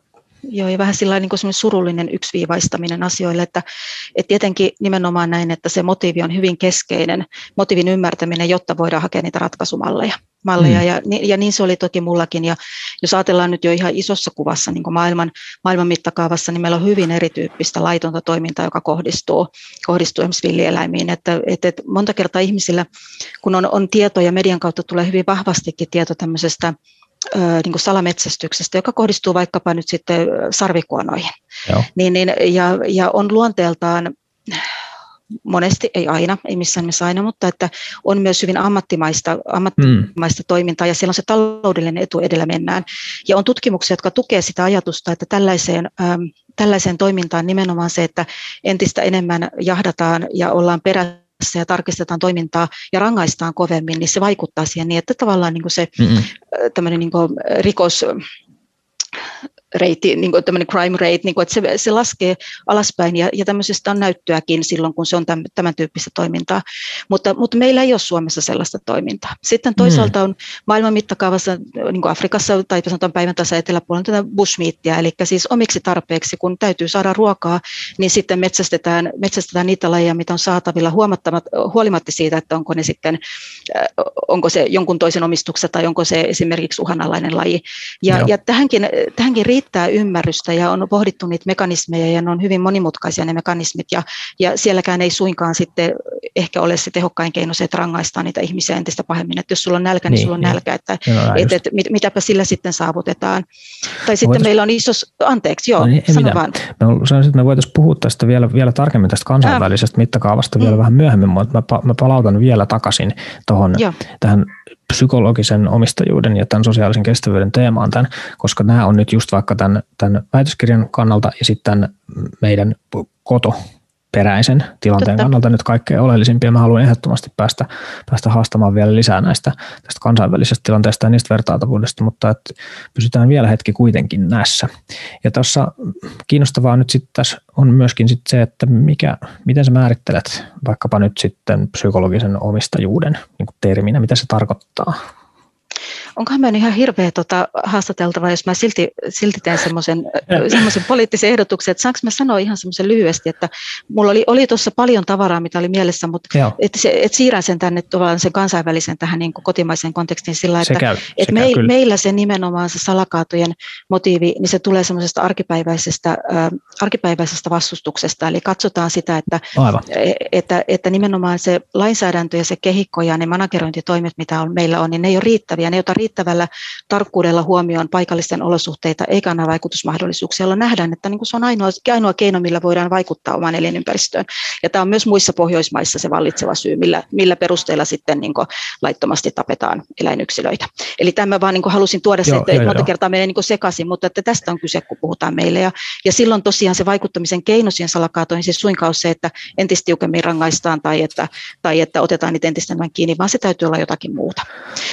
Joo, ja vähän sillä niin surullinen yksiviivaistaminen asioille, että, että tietenkin nimenomaan näin, että se motiivi on hyvin keskeinen, motiivin ymmärtäminen, jotta voidaan hakea niitä ratkaisumalleja. Malleja, mm. ja, ja niin se oli toki mullakin, ja jos ajatellaan nyt jo ihan isossa kuvassa niin kuin maailman, maailman mittakaavassa, niin meillä on hyvin erityyppistä laitonta toimintaa, joka kohdistuu, kohdistuu esimerkiksi villieläimiin, että, että, että monta kertaa ihmisillä, kun on, on tieto ja median kautta tulee hyvin vahvastikin tieto tämmöisestä niin kuin salametsästyksestä, joka kohdistuu vaikkapa nyt sitten sarvikuonoihin. Niin, niin, ja, ja on luonteeltaan monesti, ei aina, ei missään nimessä aina, mutta että on myös hyvin ammattimaista, ammattimaista mm. toimintaa ja siellä on se taloudellinen etu edellä mennään. Ja on tutkimuksia, jotka tukevat sitä ajatusta, että tällaiseen, ähm, tällaiseen toimintaan nimenomaan se, että entistä enemmän jahdataan ja ollaan perässä ja tarkistetaan toimintaa ja rangaistaan kovemmin, niin se vaikuttaa siihen niin, että tavallaan niin kuin se tämmöinen niin kuin rikos reiti, niin kuin tämmöinen crime rate, niin kuin, että se, se laskee alaspäin ja, ja tämmöisestä on näyttöäkin silloin, kun se on tämän, tämän tyyppistä toimintaa. Mutta, mutta meillä ei ole Suomessa sellaista toimintaa. Sitten toisaalta mm. on maailman mittakaavassa, niin kuin Afrikassa tai sanotaan päivän tasa eteläpuolella tätä bushmeattia, eli siis omiksi tarpeeksi, kun täytyy saada ruokaa, niin sitten metsästetään, metsästetään niitä lajeja, mitä on saatavilla huolimatta siitä, että onko ne sitten, äh, onko se jonkun toisen omistuksessa tai onko se esimerkiksi uhanalainen laji. Ja, ja tähänkin, tähänkin riittää ymmärrystä ja on pohdittu niitä mekanismeja ja ne on hyvin monimutkaisia ne mekanismit ja, ja sielläkään ei suinkaan sitten ehkä ole se tehokkain keino se, että rangaistaan niitä ihmisiä entistä pahemmin, että jos sulla on nälkä, niin, niin sulla on niin. nälkä, että no, et, et, mit, mitäpä sillä sitten saavutetaan. Tai sitten Voitais... meillä on iso, anteeksi, joo, no, niin, sano vaan. Me, sanoisin, että me voitaisiin puhua tästä vielä, vielä tarkemmin tästä kansainvälisestä äh. mittakaavasta vielä mm. vähän myöhemmin, mutta mä, mä palautan vielä takaisin tuohon tähän psykologisen omistajuuden ja tämän sosiaalisen kestävyyden teemaan tämän, koska nämä on nyt just vaikka tämän, tämän väitöskirjan kannalta ja sitten meidän koto peräisen tilanteen Totta. kannalta nyt kaikkein oleellisimpia. Mä haluan ehdottomasti päästä, päästä haastamaan vielä lisää näistä tästä kansainvälisestä tilanteesta ja niistä vertailtavuudesta, mutta että pysytään vielä hetki kuitenkin näissä. Ja tuossa kiinnostavaa nyt sitten tässä on myöskin sit se, että mikä, miten sä määrittelet vaikkapa nyt sitten psykologisen omistajuuden niin terminä, mitä se tarkoittaa? Onkohan meidän ihan hirveä tota, haastateltava, jos mä silti, silti teen semmoisen poliittisen ehdotuksen, että saanko mä sanoa ihan semmoisen lyhyesti, että mulla oli, oli tuossa paljon tavaraa, mitä oli mielessä, mutta että se, et siirrän sen tänne tavallaan sen kansainvälisen tähän niin kuin kotimaisen kontekstiin sillä, että, käy, että me, meillä se nimenomaan se salakaatojen motiivi, niin se tulee semmoisesta arkipäiväisestä, äh, arkipäiväisestä vastustuksesta, eli katsotaan sitä, että, e, että, että nimenomaan se lainsäädäntö ja se kehikko ja ne managerointitoimet, mitä on, meillä on, niin ne ei ole riittäviä, ne ei ota riittävällä tarkkuudella huomioon paikallisten olosuhteita eikä anna vaikutusmahdollisuuksia, jolloin nähdään, että niin kuin se on ainoa, ainoa keino, millä voidaan vaikuttaa omaan elinympäristöön. Ja tämä on myös muissa Pohjoismaissa se vallitseva syy, millä, millä perusteella sitten niin kuin laittomasti tapetaan eläinyksilöitä. Eli tämä vaan niin kuin halusin tuoda se, että monta kertaa menee niin kuin sekaisin, mutta että tästä on kyse, kun puhutaan meille. Ja, ja silloin tosiaan se vaikuttamisen keino siihen salakaatoihin siis suinkaan ole se, että entistä tiukemmin rangaistaan tai että, tai että otetaan niitä entistä enemmän kiinni, vaan se täytyy olla jotakin muuta.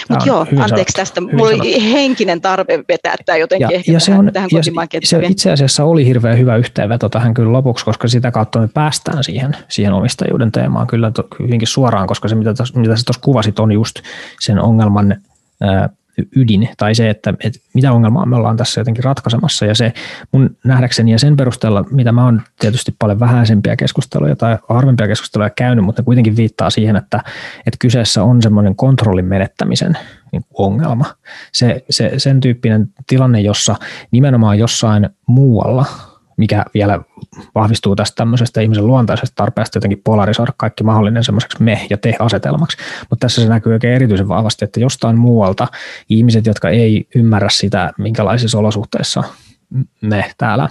Mutta joo, anteeksi tästä. Mulla oli henkinen tarve vetää tämä jotenkin ja, ehkä ja se on, tähän ja se itse asiassa oli hirveän hyvä yhteenveto tähän kyllä lopuksi, koska sitä kautta me päästään siihen, siihen omistajuuden teemaan kyllä to, hyvinkin suoraan, koska se mitä, tos, mitä sä tuossa kuvasit on just sen ongelman ää, ydin tai se, että, että mitä ongelmaa me ollaan tässä jotenkin ratkaisemassa ja se mun nähdäkseni ja sen perusteella, mitä mä oon tietysti paljon vähäisempiä keskusteluja tai harvempia keskusteluja käynyt, mutta ne kuitenkin viittaa siihen, että, että kyseessä on semmoinen kontrollin menettämisen niin ongelma. Se, se, sen tyyppinen tilanne, jossa nimenomaan jossain muualla mikä vielä vahvistuu tästä tämmöisestä ihmisen luontaisesta tarpeesta jotenkin polarisoida kaikki mahdollinen semmoiseksi me- ja te-asetelmaksi. Mutta tässä se näkyy oikein erityisen vahvasti, että jostain muualta ihmiset, jotka ei ymmärrä sitä, minkälaisissa olosuhteissa me täällä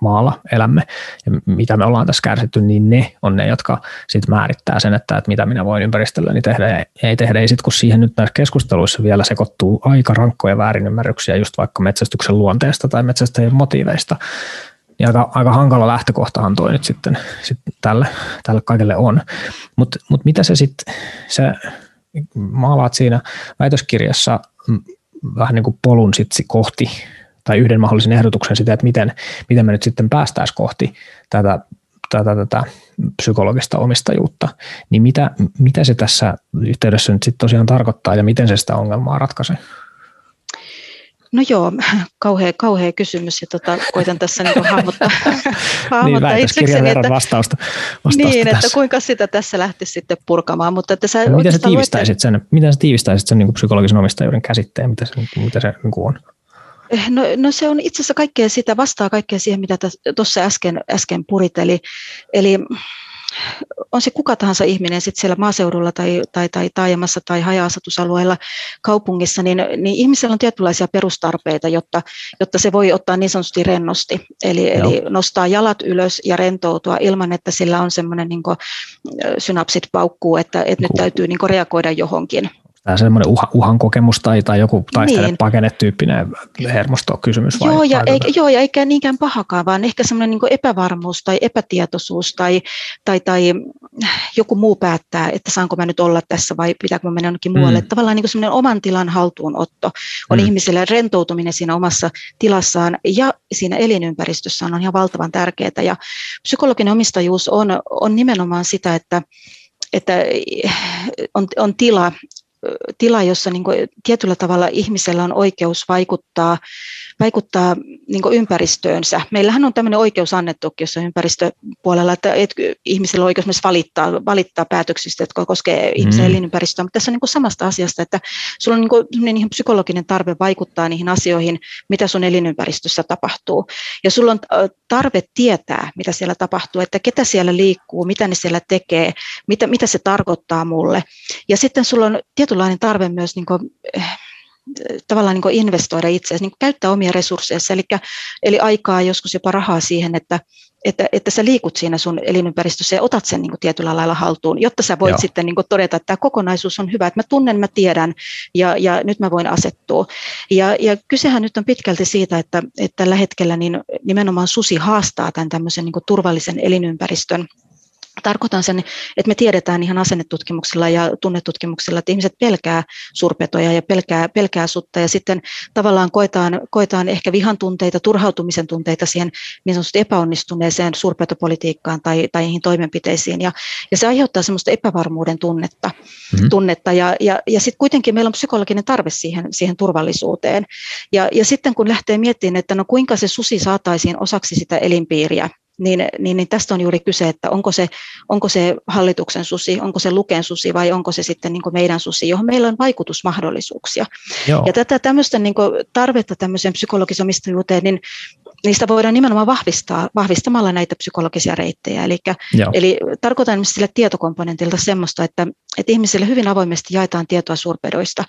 maalla elämme ja mitä me ollaan tässä kärsitty, niin ne on ne, jotka sitten määrittää sen, että, että mitä minä voin ympäristölläni tehdä ja ei tehdä. Ei sitten kun siihen nyt näissä keskusteluissa vielä sekoittuu aika rankkoja väärinymmärryksiä just vaikka metsästyksen luonteesta tai metsästäjien motiiveista, niin aika, aika hankala lähtökohtahan toi nyt sitten, sitten tälle, tälle kaikelle on. Mutta mut mitä se sitten, sä maalaat siinä väitöskirjassa vähän niin kuin polun sitten kohti tai yhden mahdollisen ehdotuksen sitä, että miten, miten me nyt sitten päästäisiin kohti tätä, tätä, tätä psykologista omistajuutta, niin mitä, mitä se tässä yhteydessä nyt sitten tosiaan tarkoittaa ja miten se sitä ongelmaa ratkaisee? No joo, kauhea, kauhea kysymys ja tota, koitan tässä niinku hahmottaa, hahmottaa niin, itsekseni, että, vastausta, vastausta niin, tässä. että kuinka sitä tässä lähtisi sitten purkamaan. Mutta että sä no, miten sä tiivistäisit sen, miten sä tiivistäisit sen niin kuin psykologisen omistajuuden käsitteen, mitä se, mitä se niin kuin on? No, no se on itse asiassa kaikkea sitä, vastaa kaikkea siihen, mitä tuossa äsken, äsken purit. Eli, eli on se kuka tahansa ihminen sitten siellä maaseudulla tai, tai, tai taajamassa tai haja-asutusalueella kaupungissa, niin, niin ihmisellä on tietynlaisia perustarpeita, jotta, jotta se voi ottaa niin sanotusti rennosti. Eli, eli nostaa jalat ylös ja rentoutua ilman, että sillä on semmoinen niin synapsit paukkuu, että, että nyt täytyy niin reagoida johonkin tämä semmoinen uha, uhan kokemus tai, tai joku taistele niin. pakene-tyyppinen hermostokysymys? Vai, joo, ja vai eikä, joo, ja eikä niinkään pahakaan, vaan ehkä semmoinen niin epävarmuus tai epätietoisuus tai, tai, tai joku muu päättää, että saanko mä nyt olla tässä vai pitääkö mä mennä jonnekin muualle. Mm. Tavallaan niin semmoinen oman tilan haltuunotto on mm. ihmiselle rentoutuminen siinä omassa tilassaan ja siinä elinympäristössään on ihan valtavan tärkeää. Ja psykologinen omistajuus on, on nimenomaan sitä, että että on, on tila, tila, jossa niin kuin tietyllä tavalla ihmisellä on oikeus vaikuttaa vaikuttaa niin ympäristöönsä. Meillähän on tämmöinen oikeus annettu jossa ympäristöpuolella, että et, ihmisellä on oikeus myös valittaa, valittaa päätöksistä, jotka koskee ihmisen mm. elinympäristöä, mutta tässä on niin samasta asiasta, että sulla on niin ihan psykologinen tarve vaikuttaa niihin asioihin, mitä sun elinympäristössä tapahtuu. Ja sulla on tarve tietää, mitä siellä tapahtuu, että ketä siellä liikkuu, mitä ne siellä tekee, mitä, mitä se tarkoittaa mulle. Ja sitten sulla on tietynlainen tarve myös niin kuin, tavallaan niin investoida itseäsi, niin käyttää omia resursseja, eli, eli aikaa, joskus jopa rahaa siihen, että, että, että sä liikut siinä sun elinympäristössä ja otat sen niin kuin tietyllä lailla haltuun, jotta sä voit Joo. sitten niin kuin todeta, että tämä kokonaisuus on hyvä, että mä tunnen, mä tiedän ja, ja nyt mä voin asettua. Ja, ja kysehän nyt on pitkälti siitä, että, että tällä hetkellä niin nimenomaan susi haastaa tämän tämmöisen niin kuin turvallisen elinympäristön Tarkoitan sen, että me tiedetään ihan asennetutkimuksilla ja tunnetutkimuksilla, että ihmiset pelkää suurpetoja ja pelkää, pelkää sutta ja sitten tavallaan koetaan, koetaan ehkä vihan tunteita, turhautumisen tunteita siihen niin sanotusti epäonnistuneeseen suurpetopolitiikkaan tai, tai niihin toimenpiteisiin. Ja, ja se aiheuttaa semmoista epävarmuuden tunnetta, mm-hmm. tunnetta. Ja, ja, ja sitten kuitenkin meillä on psykologinen tarve siihen, siihen turvallisuuteen. Ja, ja sitten kun lähtee miettimään, että no kuinka se susi saataisiin osaksi sitä elinpiiriä, niin, niin, niin tästä on juuri kyse, että onko se, onko se hallituksen susi, onko se Luken susi vai onko se sitten niin meidän susi, johon meillä on vaikutusmahdollisuuksia. Joo. Ja tätä tämmöistä niin tarvetta tämmöiseen psykologisomistajuuteen, niin niistä voidaan nimenomaan vahvistaa vahvistamalla näitä psykologisia reittejä. Eli, eli tarkoitan sille tietokomponentilta semmoista, että, että ihmisille hyvin avoimesti jaetaan tietoa suurpedoista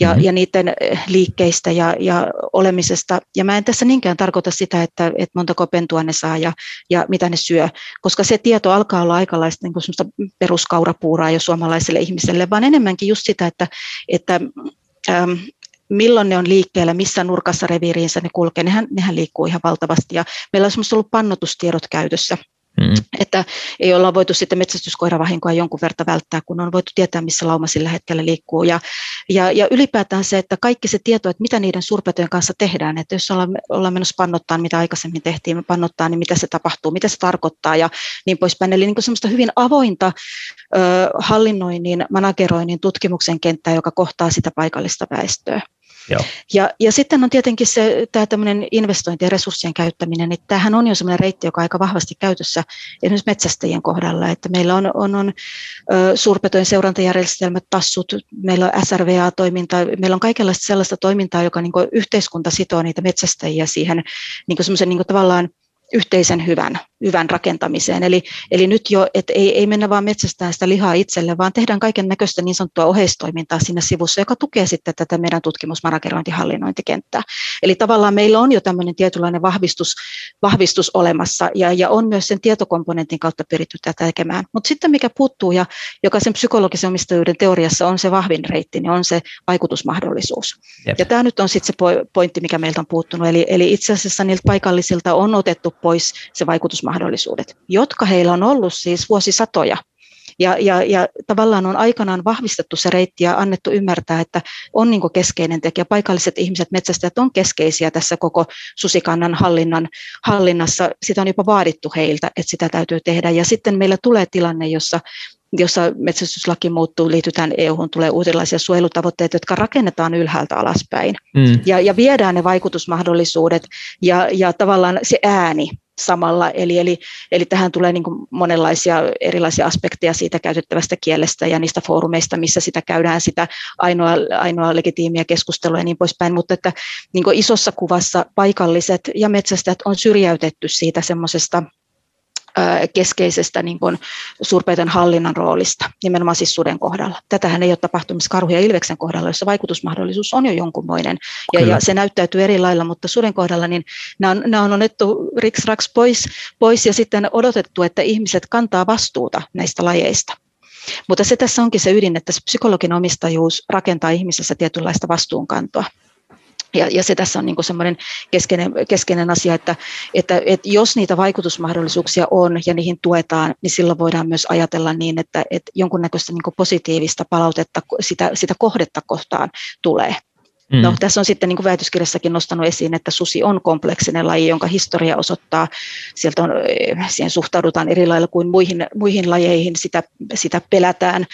ja, mm-hmm. ja niiden eh, liikkeistä ja, ja olemisesta. Ja mä en tässä niinkään tarkoita sitä, että, että montako pentua ne saa ja, ja mitä ne syö, koska se tieto alkaa olla aikalaista niin peruskaurapuuraa jo suomalaiselle ihmiselle, vaan enemmänkin just sitä, että, että ähm, milloin ne on liikkeellä, missä nurkassa reviiriinsä ne kulkee, nehän, nehän liikkuu ihan valtavasti. Ja meillä on ollut pannotustiedot käytössä, Mm. Että ei olla voitu sitten metsästyskoiravahinkoa jonkun verran välttää, kun on voitu tietää, missä lauma sillä hetkellä liikkuu. Ja, ja, ja ylipäätään se, että kaikki se tieto, että mitä niiden suurpetojen kanssa tehdään, että jos ollaan, ollaan menossa pannottaa, mitä aikaisemmin tehtiin, pannottaa, niin mitä se tapahtuu, mitä se tarkoittaa ja niin poispäin. Eli niin kuin semmoista hyvin avointa ö, hallinnoinnin, manageroinnin, tutkimuksen kenttää, joka kohtaa sitä paikallista väestöä. Ja, ja sitten on tietenkin se, tämä tämmöinen investointi ja resurssien käyttäminen, että tämähän on jo semmoinen reitti, joka on aika vahvasti käytössä esimerkiksi metsästäjien kohdalla, että meillä on, on, on suurpetojen seurantajärjestelmät, tassut, meillä on SRVA-toiminta, meillä on kaikenlaista sellaista toimintaa, joka niin yhteiskunta sitoo niitä metsästäjiä siihen niin niin tavallaan yhteisen hyvän, hyvän rakentamiseen. Eli, eli nyt jo, että ei, ei mennä vaan metsästään sitä lihaa itselle, vaan tehdään kaiken näköistä niin sanottua oheistoimintaa siinä sivussa, joka tukee sitten tätä meidän tutkimusmanagerointihallinnointikenttää. Eli tavallaan meillä on jo tämmöinen tietynlainen vahvistus, vahvistus olemassa ja, ja on myös sen tietokomponentin kautta pyritty tätä tekemään. Mutta sitten mikä puuttuu ja joka sen psykologisen omistajuuden teoriassa on se vahvin reitti, niin on se vaikutusmahdollisuus. Jep. Ja tämä nyt on sitten se pointti, mikä meiltä on puuttunut. Eli, eli itse asiassa niiltä paikallisilta on otettu pois se vaikutusmahdollisuudet, jotka heillä on ollut siis vuosisatoja. Ja, ja, ja tavallaan on aikanaan vahvistettu se reitti ja annettu ymmärtää, että on niin keskeinen tekijä. Paikalliset ihmiset, metsästäjät on keskeisiä tässä koko susikannan hallinnan, hallinnassa. Sitä on jopa vaadittu heiltä, että sitä täytyy tehdä. Ja sitten meillä tulee tilanne, jossa jossa metsästyslaki muuttuu, liitytään EU-hun, tulee uudenlaisia suojelutavoitteita, jotka rakennetaan ylhäältä alaspäin. Mm. Ja, ja viedään ne vaikutusmahdollisuudet ja, ja tavallaan se ääni samalla. Eli, eli, eli tähän tulee niin kuin monenlaisia erilaisia aspekteja siitä käytettävästä kielestä ja niistä foorumeista, missä sitä käydään sitä ainoa, ainoa legitiimiä keskustelua ja niin poispäin. Mutta että niin isossa kuvassa paikalliset ja metsästäjät on syrjäytetty siitä semmoisesta keskeisestä niin kuin suurpeiton hallinnan roolista, nimenomaan siis suden kohdalla. Tätähän ei ole tapahtumassa karhu- ja ilveksen kohdalla, jossa vaikutusmahdollisuus on jo jonkunmoinen, ja, ja se näyttäytyy eri lailla, mutta suden kohdalla niin nämä on, nämä on otettu riksraks pois, pois ja sitten odotettu, että ihmiset kantaa vastuuta näistä lajeista. Mutta se tässä onkin se ydin, että se psykologin omistajuus rakentaa ihmisessä tietynlaista vastuunkantoa. Ja, ja se tässä on niin semmoinen keskeinen, keskeinen asia, että, että, että jos niitä vaikutusmahdollisuuksia on ja niihin tuetaan, niin silloin voidaan myös ajatella niin, että, että jonkunnäköistä niin positiivista palautetta sitä, sitä kohdetta kohtaan tulee. Mm. No, tässä on sitten niin kuin väitöskirjassakin nostanut esiin, että susi on kompleksinen laji, jonka historia osoittaa, sieltä on, eh, siihen suhtaudutaan eri lailla kuin muihin, muihin lajeihin, sitä, sitä pelätään.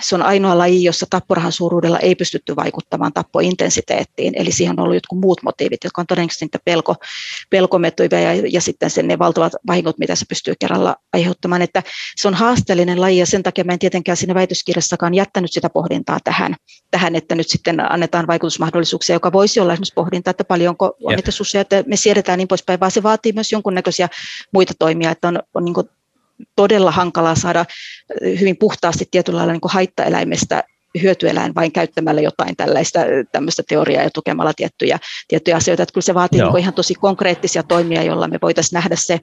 Se on ainoa laji, jossa tapporahan suuruudella ei pystytty vaikuttamaan tappointensiteettiin, eli siihen on ollut jotkut muut motiivit, jotka on todennäköisesti niitä pelko, pelkomettoivia ja, ja sitten sen ne valtavat vahingot, mitä se pystyy kerralla aiheuttamaan. Että se on haasteellinen laji ja sen takia mä en tietenkään siinä väitöskirjassakaan jättänyt sitä pohdintaa tähän, tähän että nyt sitten annetaan vaikutusmahdollisuuksia, joka voisi olla esimerkiksi pohdinta, että paljonko on niitä susia, että me siedetään niin poispäin, vaan se vaatii myös jonkunnäköisiä muita toimia, että on, on niin todella hankalaa saada hyvin puhtaasti tietyllä lailla niin haittaeläimestä hyötyeläin vain käyttämällä jotain tällaista tämmöistä teoriaa ja tukemalla tiettyjä, tiettyjä asioita. Että kyllä se vaatii niin ihan tosi konkreettisia toimia, joilla me voitaisiin nähdä se,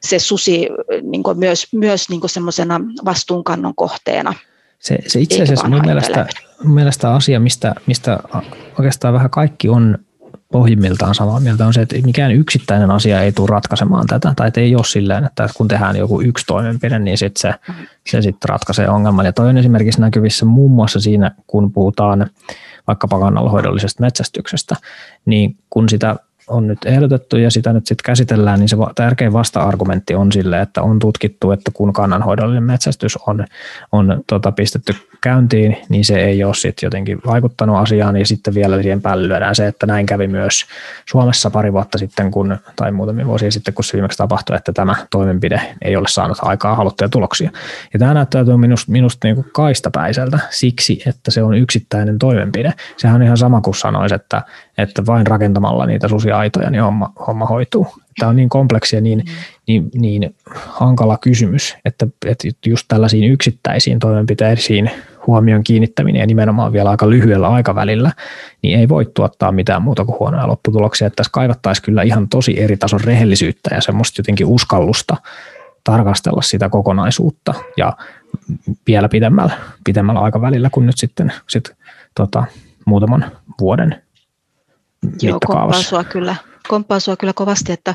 se susi niin myös, myös niin semmoisena vastuunkannon kohteena. Se, se itse asiassa mun mielestä, mun mielestä asia, mistä, mistä oikeastaan vähän kaikki on pohjimmiltaan samaa mieltä, on se, että mikään yksittäinen asia ei tule ratkaisemaan tätä, tai että ei ole silleen, että kun tehdään joku yksi toimenpide, niin sit se, se sitten ratkaisee ongelman. Ja toi on esimerkiksi näkyvissä muun muassa siinä, kun puhutaan vaikkapa kannalhoidollisesta metsästyksestä, niin kun sitä on nyt ehdotettu ja sitä nyt sitten käsitellään, niin se tärkein vasta-argumentti on sille, että on tutkittu, että kun kannanhoidollinen metsästys on, on tota, pistetty käyntiin, niin se ei ole sitten jotenkin vaikuttanut asiaan ja sitten vielä siihen päälle lyödään se, että näin kävi myös Suomessa pari vuotta sitten, kun, tai muutamia vuosia sitten, kun se viimeksi tapahtui, että tämä toimenpide ei ole saanut aikaa haluttuja tuloksia. Ja tämä näyttäytyy minusta, minusta niin kuin kaistapäiseltä siksi, että se on yksittäinen toimenpide. Sehän on ihan sama kuin sanoisi, että, että vain rakentamalla niitä susiaitoja niin homma, homma hoituu. Tämä on niin kompleksi ja niin, mm. niin, niin hankala kysymys, että, että just tällaisiin yksittäisiin toimenpiteisiin huomion kiinnittäminen ja nimenomaan vielä aika lyhyellä aikavälillä, niin ei voi tuottaa mitään muuta kuin huonoja lopputuloksia. Että tässä kaivattaisiin kyllä ihan tosi eri tason rehellisyyttä ja semmoista jotenkin uskallusta tarkastella sitä kokonaisuutta ja vielä pidemmällä, pidemmällä aikavälillä kuin nyt sitten sit, tota, muutaman vuoden Joo, komppaan sua kyllä, komppaan sua kyllä kovasti, että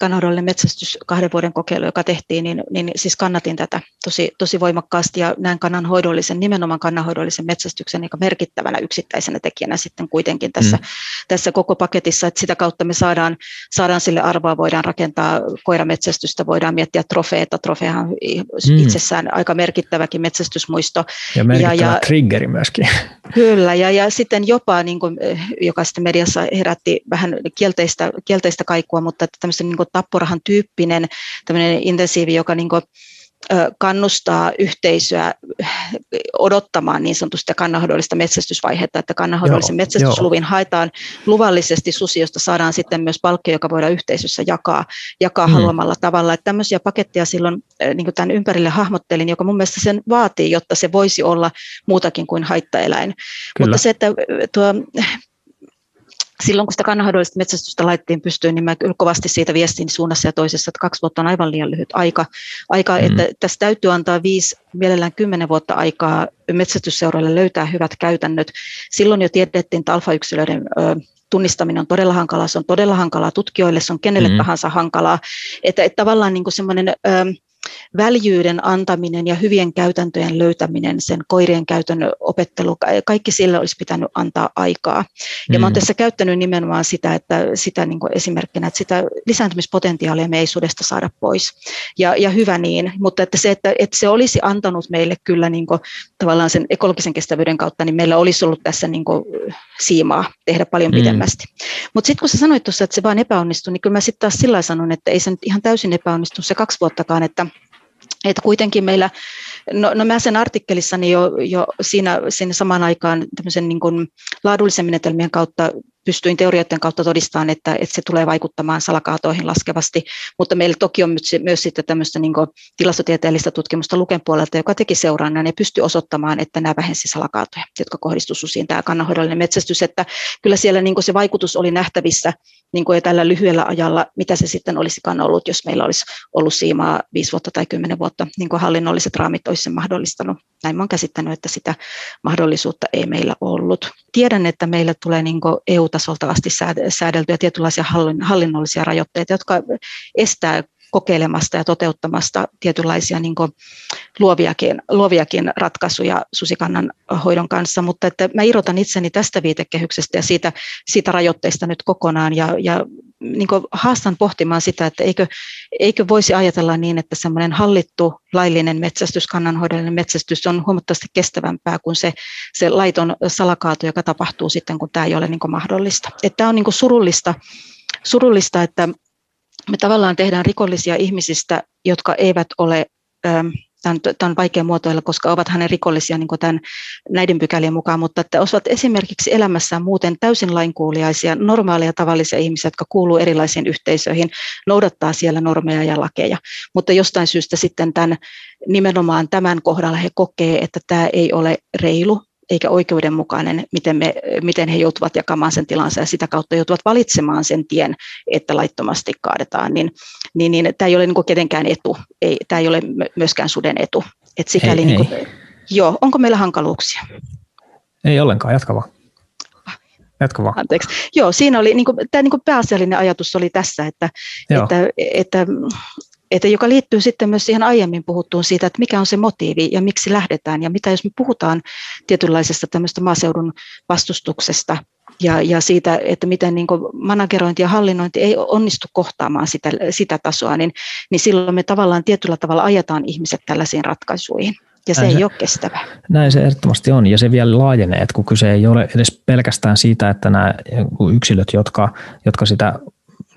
kannanhoidollinen metsästys kahden vuoden kokeilu, joka tehtiin, niin, niin siis kannatin tätä tosi, tosi voimakkaasti ja näen kannanhoidollisen, nimenomaan kannanhoidollisen metsästyksen niin merkittävänä yksittäisenä tekijänä sitten kuitenkin tässä, mm. tässä koko paketissa, että sitä kautta me saadaan, saadaan sille arvoa, voidaan rakentaa koirametsästystä, voidaan miettiä trofeeta, trofeahan mm. itsessään aika merkittäväkin metsästysmuisto. Ja merkittävä ja, ja, triggeri myöskin. Kyllä, ja, ja sitten jopa, niin kuin, joka sitten mediassa herätti vähän kielteistä, kielteistä kaikua, mutta että tämmöisen niin tapporahan tyyppinen tämmöinen intensiivi, joka niin kuin, kannustaa yhteisöä odottamaan niin sanotusti kannanhoidollista metsästysvaihetta, että kannanhoidollisen metsästysluvin joo. haetaan luvallisesti susi, josta saadaan sitten myös palkki, joka voidaan yhteisössä jakaa, jakaa mm. haluamalla tavalla. Että tämmöisiä paketteja silloin niin tämän ympärille hahmottelin, joka mun mielestä sen vaatii, jotta se voisi olla muutakin kuin haittaeläin. Kyllä. Mutta se, että tuo silloin kun sitä kannanhoidollista metsästystä laittiin pystyyn, niin mä kyllä kovasti siitä viestin suunnassa ja toisessa, että kaksi vuotta on aivan liian lyhyt aika, aika mm. että tässä täytyy antaa viisi, mielellään kymmenen vuotta aikaa metsästysseuroille löytää hyvät käytännöt. Silloin jo tiedettiin, että alfayksilöiden tunnistaminen on todella hankalaa, se on todella hankalaa tutkijoille, se on kenelle mm. tahansa hankalaa, että, että tavallaan niin semmoinen väljyyden antaminen ja hyvien käytäntöjen löytäminen, sen koirien käytön opettelu, kaikki sille olisi pitänyt antaa aikaa. Ja mm. mä olen tässä käyttänyt nimenomaan sitä, että sitä niin kuin esimerkkinä, että sitä lisääntymispotentiaalia me ei sudesta saada pois. Ja, ja hyvä niin, mutta että se, että, että se olisi antanut meille kyllä niin kuin, tavallaan sen ekologisen kestävyyden kautta, niin meillä olisi ollut tässä niin kuin, siimaa tehdä paljon mm. pidemmästi. Mutta sitten kun sä sanoit tuossa, että se vaan epäonnistui, niin kyllä mä sitten taas sillä sanon, että ei se nyt ihan täysin epäonnistu se kaksi vuottakaan, että että kuitenkin meillä, no, no mä sen artikkelissani jo, jo siinä, siinä samaan aikaan tämmöisen niin kuin laadullisen menetelmien kautta pystyin teorioiden kautta todistamaan, että, että se tulee vaikuttamaan salakaatoihin laskevasti, mutta meillä toki on myös, sitten tämmöistä niin tilastotieteellistä tutkimusta Luken puolelta, joka teki seurannan ja pystyi osoittamaan, että nämä vähensi salakaatoja, jotka kohdistuivat susiin, tämä kannanhoidollinen metsästys, että kyllä siellä niin se vaikutus oli nähtävissä niin jo tällä lyhyellä ajalla, mitä se sitten olisikaan ollut, jos meillä olisi ollut siimaa viisi vuotta tai kymmenen vuotta, niin kuin hallinnolliset raamit olisi sen mahdollistanut. Näin olen käsittänyt, että sitä mahdollisuutta ei meillä ollut. Tiedän, että meillä tulee niin EU-tasolta asti säädeltyjä tietynlaisia hallinnollisia rajoitteita, jotka estää kokeilemasta ja toteuttamasta tietynlaisia niin luoviakin, luoviakin ratkaisuja susikannan hoidon kanssa, mutta että mä irrotan itseni tästä viitekehyksestä ja siitä, siitä rajoitteista nyt kokonaan ja, ja niin haastan pohtimaan sitä, että eikö, eikö voisi ajatella niin, että semmoinen hallittu laillinen metsästys, kannanhoidollinen metsästys on huomattavasti kestävämpää kuin se, se laiton salakaato, joka tapahtuu sitten, kun tämä ei ole niin mahdollista. Että tämä on niin surullista, surullista, että me tavallaan tehdään rikollisia ihmisistä, jotka eivät ole, ähm, tämä on vaikea muotoilla, koska ovat hänen rikollisia niin tämän, näiden pykälien mukaan, mutta että ovat esimerkiksi elämässään muuten täysin lainkuuliaisia, normaaleja tavallisia ihmisiä, jotka kuuluu erilaisiin yhteisöihin, noudattaa siellä normeja ja lakeja, mutta jostain syystä sitten tämän, nimenomaan tämän kohdalla he kokee, että tämä ei ole reilu, eikä oikeudenmukainen, miten, me, miten he joutuvat jakamaan sen tilansa ja sitä kautta joutuvat valitsemaan sen tien, että laittomasti kaadetaan, niin, niin, niin tämä ei ole niin kenenkään etu, ei, tämä ei ole myöskään suden etu. Et sikäli, ei, niin kuin, ei. Joo, onko meillä hankaluuksia? Ei ollenkaan, jatka vaan. Jatka vaan. Anteeksi. Joo, siinä oli, niin kuin, tämä niin kuin pääasiallinen ajatus oli tässä, että, että, että että joka liittyy sitten myös siihen aiemmin puhuttuun siitä, että mikä on se motiivi ja miksi lähdetään ja mitä jos me puhutaan tietynlaisesta tämmöistä maaseudun vastustuksesta ja, ja siitä, että miten niin managerointi ja hallinnointi ei onnistu kohtaamaan sitä, sitä tasoa, niin, niin silloin me tavallaan tietyllä tavalla ajetaan ihmiset tällaisiin ratkaisuihin. Ja se näin ei se, ole kestävä. Näin se ehdottomasti on, ja se vielä laajenee, että kun kyse ei ole edes pelkästään siitä, että nämä yksilöt, jotka, jotka sitä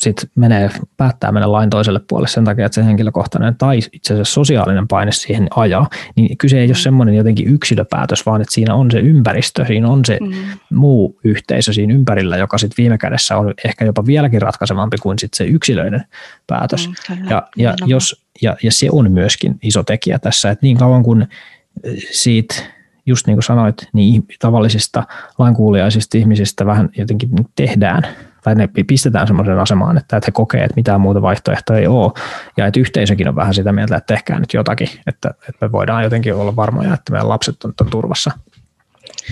sit menee, päättää mennä lain toiselle puolelle sen takia, että se henkilökohtainen tai itse asiassa sosiaalinen paine siihen ajaa, niin kyse ei ole mm. semmoinen jotenkin yksilöpäätös, vaan että siinä on se ympäristö, siinä on se mm. muu yhteisö siinä ympärillä, joka sitten viime kädessä on ehkä jopa vieläkin ratkaisevampi kuin sit se yksilöinen päätös. Mm, ja, ja, jos, ja, ja se on myöskin iso tekijä tässä, että niin kauan kuin siitä just niin kuin sanoit, niin tavallisista lainkuuliaisista ihmisistä vähän jotenkin tehdään tai ne pistetään semmoisen asemaan, että, että he kokee, että mitään muuta vaihtoehtoa ei ole, ja että yhteisökin on vähän sitä mieltä, että tehkää nyt jotakin, että, että me voidaan jotenkin olla varmoja, että meidän lapset on, on turvassa.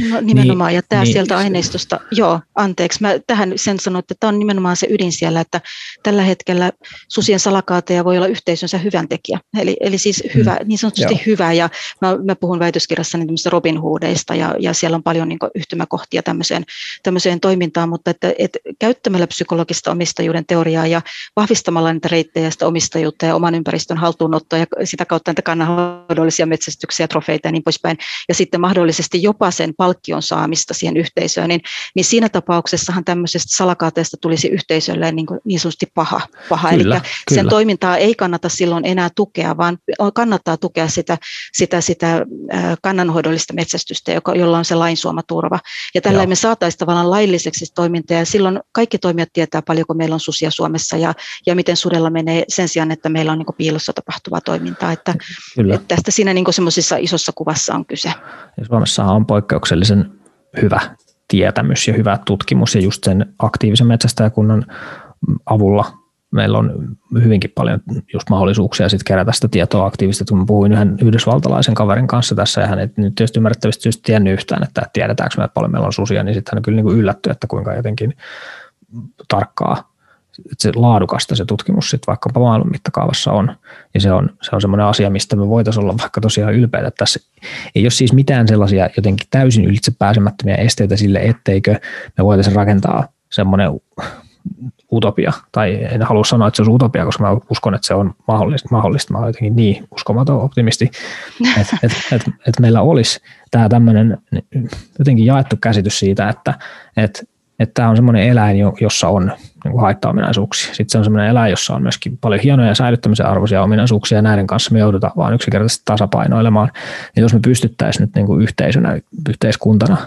No nimenomaan, niin, ja tämä niin, sieltä aineistosta, joo, anteeksi, mä tähän sen sanoin, että tämä on nimenomaan se ydin siellä, että tällä hetkellä susien salakaateja voi olla yhteisönsä hyvän tekijä, eli, eli siis hyvä, mm, niin sanotusti joo. hyvä, ja mä, mä puhun väitöskirjassani Robin Hoodeista, ja, ja siellä on paljon niin yhtymäkohtia tämmöiseen, tämmöiseen toimintaan, mutta että, että käyttämällä psykologista omistajuuden teoriaa ja vahvistamalla niitä reittejä sitä omistajuutta ja oman ympäristön haltuunottoa ja sitä kautta niitä kannanhoidollisia metsästyksiä, trofeita ja niin poispäin, ja sitten mahdollisesti jopa sen palkkion saamista siihen yhteisöön, niin, niin siinä tapauksessahan tämmöisestä salakaateesta tulisi yhteisölle niin, kuin niin sanotusti paha. paha. Kyllä, Eli kyllä. sen toimintaa ei kannata silloin enää tukea, vaan kannattaa tukea sitä, sitä, sitä kannanhoidollista metsästystä, joka, jolla on se lain suoma turva. Ja tällä me saataisiin tavallaan lailliseksi toimintaa, ja silloin kaikki toimijat tietää paljonko meillä on susia Suomessa, ja, ja miten sudella menee sen sijaan, että meillä on niin piilossa tapahtuvaa toimintaa. Että, että tästä siinä niin semmoisessa isossa kuvassa on kyse. Ja Suomessa on poikkeuksellisen hyvä tietämys ja hyvä tutkimus, ja just sen aktiivisen metsästäjäkunnan avulla meillä on hyvinkin paljon just mahdollisuuksia sit kerätä sitä tietoa aktiivisesti. Kun puhuin yhden yhdysvaltalaisen kaverin kanssa tässä, ja hän ei nyt tietysti ymmärrettävästi just tiennyt yhtään, että tiedetäänkö me, että paljon meillä on susia, niin sitten hän on kyllä niin kuin yllätty, että kuinka jotenkin tarkkaa se laadukasta se tutkimus sitten vaikkapa maailman mittakaavassa on. Ja se on, se on semmoinen asia, mistä me voitaisiin olla vaikka tosiaan ylpeitä. Tässä ei ole siis mitään sellaisia jotenkin täysin ylitse pääsemättömiä esteitä sille, etteikö me voitaisiin rakentaa semmoinen utopia, tai en halua sanoa, että se on utopia, koska mä uskon, että se on mahdollista. mahdollista. Mä olen jotenkin niin uskomaton optimisti, että et, et, et meillä olisi tämä tämmöinen jotenkin jaettu käsitys siitä, että et, että tämä on semmoinen eläin, jossa on niin haitta-ominaisuuksia. Sitten se on semmoinen eläin, jossa on myöskin paljon hienoja ja säilyttämisen arvoisia ominaisuuksia, ja näiden kanssa me joudutaan vaan yksinkertaisesti tasapainoilemaan. Ja jos me pystyttäisiin nyt niin kuin yhteisönä, yhteiskuntana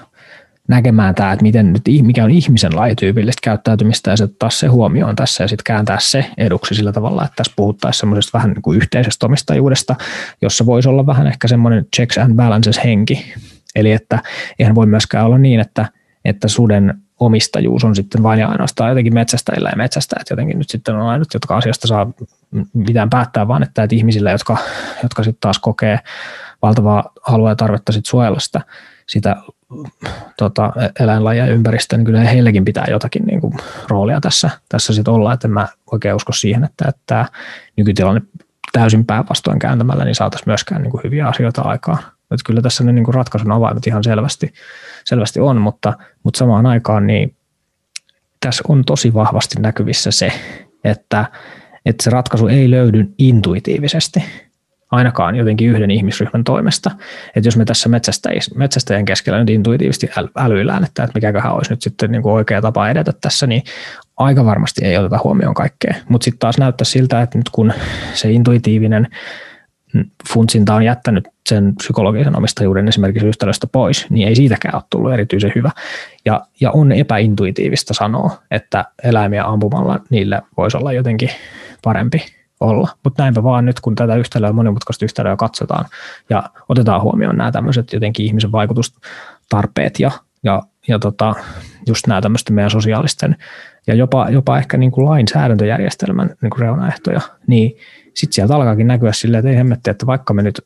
näkemään tämä, että miten nyt, mikä on ihmisen lajityypillistä käyttäytymistä ja se ottaa se huomioon tässä ja sitten kääntää se eduksi sillä tavalla, että tässä puhuttaisiin semmoisesta vähän niin kuin yhteisestä omistajuudesta, jossa voisi olla vähän ehkä semmoinen checks and balances henki. Eli että eihän voi myöskään olla niin, että, että suden omistajuus on sitten vain ja ainoastaan jotenkin metsästäjillä ja metsästäjät jotenkin nyt sitten on ainut, jotka asiasta saa mitään päättää, vaan että, että ihmisillä, jotka, jotka sitten taas kokee valtavaa halua ja tarvetta sitten suojella sitä, sitä tota, eläinlajia ympäristöä, niin kyllä heilläkin pitää jotakin niin kuin, roolia tässä, tässä sitten olla, että en mä oikein usko siihen, että, että nykytilanne täysin päinvastoin kääntämällä, niin saataisiin myöskään niin kuin, hyviä asioita aikaan. Että kyllä tässä ne niin kuin ratkaisun avaimet ihan selvästi, selvästi on, mutta, mutta samaan aikaan niin tässä on tosi vahvasti näkyvissä se, että, että se ratkaisu ei löydy intuitiivisesti, ainakaan jotenkin yhden ihmisryhmän toimesta. Että jos me tässä metsästäjien keskellä nyt intuitiivisesti älyillään, että, että mikäköhän olisi nyt sitten niin kuin oikea tapa edetä tässä, niin aika varmasti ei oteta huomioon kaikkea. Mutta sitten taas näyttää siltä, että nyt kun se intuitiivinen funtsinta on jättänyt sen psykologisen omistajuuden esimerkiksi yhtälöstä pois, niin ei siitäkään ole tullut erityisen hyvä. Ja, ja on epäintuitiivista sanoa, että eläimiä ampumalla niille voisi olla jotenkin parempi olla. Mutta näinpä vaan nyt, kun tätä yhtälöä, monimutkaista yhtälöä katsotaan ja otetaan huomioon nämä tämmöiset jotenkin ihmisen vaikutustarpeet ja, ja, ja tota, just nämä tämmöisten meidän sosiaalisten ja jopa, jopa ehkä niin kuin lainsäädäntöjärjestelmän niin kuin reunaehtoja, niin sitten sieltä alkaakin näkyä silleen, että ei hemmetti, että vaikka me nyt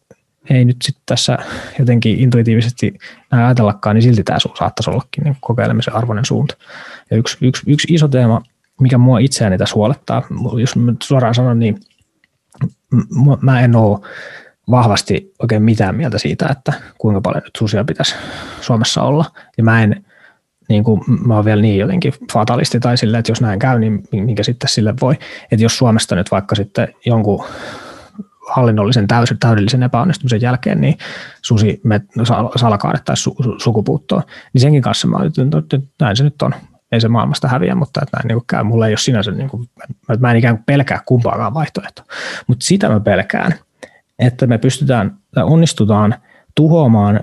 ei nyt sitten tässä jotenkin intuitiivisesti näin ajatellakaan, niin silti tämä saattaisi ollakin niin kokeilemisen arvoinen suunta. Ja yksi, yksi, yksi iso teema, mikä mua itseäni tässä huolettaa, jos mä suoraan sanon, niin mä en ole vahvasti oikein mitään mieltä siitä, että kuinka paljon nyt susia pitäisi Suomessa olla. Ja mä en, niin kuin, mä oon vielä niin jotenkin fatalisti tai silleen, että jos näin käy, niin minkä sitten sille voi. Että jos Suomesta nyt vaikka sitten jonkun hallinnollisen täysin, täydellisen epäonnistumisen jälkeen, niin susi me, salakaadettaisiin su, sukupuuttoon, niin senkin kanssa mä olin, että näin se nyt on. Ei se maailmasta häviä, mutta että näin niin käy. Mulla ei ole sinänsä, niin kuin, mä en ikään kuin pelkää kumpaakaan vaihtoehtoa. Mutta sitä mä pelkään, että me pystytään tai onnistutaan tuhoamaan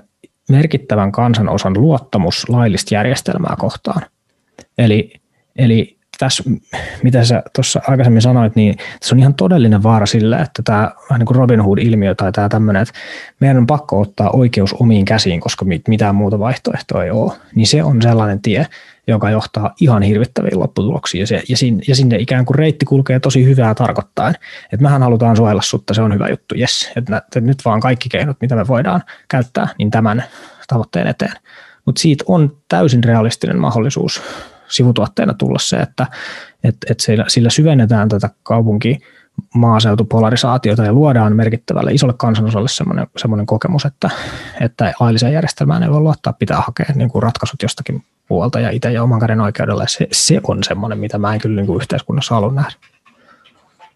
merkittävän kansanosan luottamus laillista järjestelmää kohtaan. Eli, eli tässä, mitä sä tuossa aikaisemmin sanoit, niin tässä on ihan todellinen vaara sillä, että tämä vähän niin kuin Robin Hood-ilmiö tai tämä tämmöinen, että meidän on pakko ottaa oikeus omiin käsiin, koska mitään muuta vaihtoehtoa ei ole, niin se on sellainen tie, joka johtaa ihan hirvittäviin lopputuloksiin. Ja, se, ja, sinne, ja sinne ikään kuin reitti kulkee tosi hyvää tarkoittain. Että mehän halutaan suojella sutta, se on hyvä juttu, yes. Että, että nyt vaan kaikki keinot, mitä me voidaan käyttää, niin tämän tavoitteen eteen. Mutta siitä on täysin realistinen mahdollisuus sivutuotteena tulla se, että et, et sillä, sillä syvennetään tätä kaupunki maaseutupolarisaatiota ja luodaan merkittävälle isolle kansanosalle semmoinen, semmoinen kokemus, että, että lailliseen järjestelmään ei voi luottaa, pitää hakea niin kuin ratkaisut jostakin puolta ja itse ja oman käden oikeudella. Se, se on semmoinen, mitä mä en kyllä niin kuin yhteiskunnassa halua nähdä.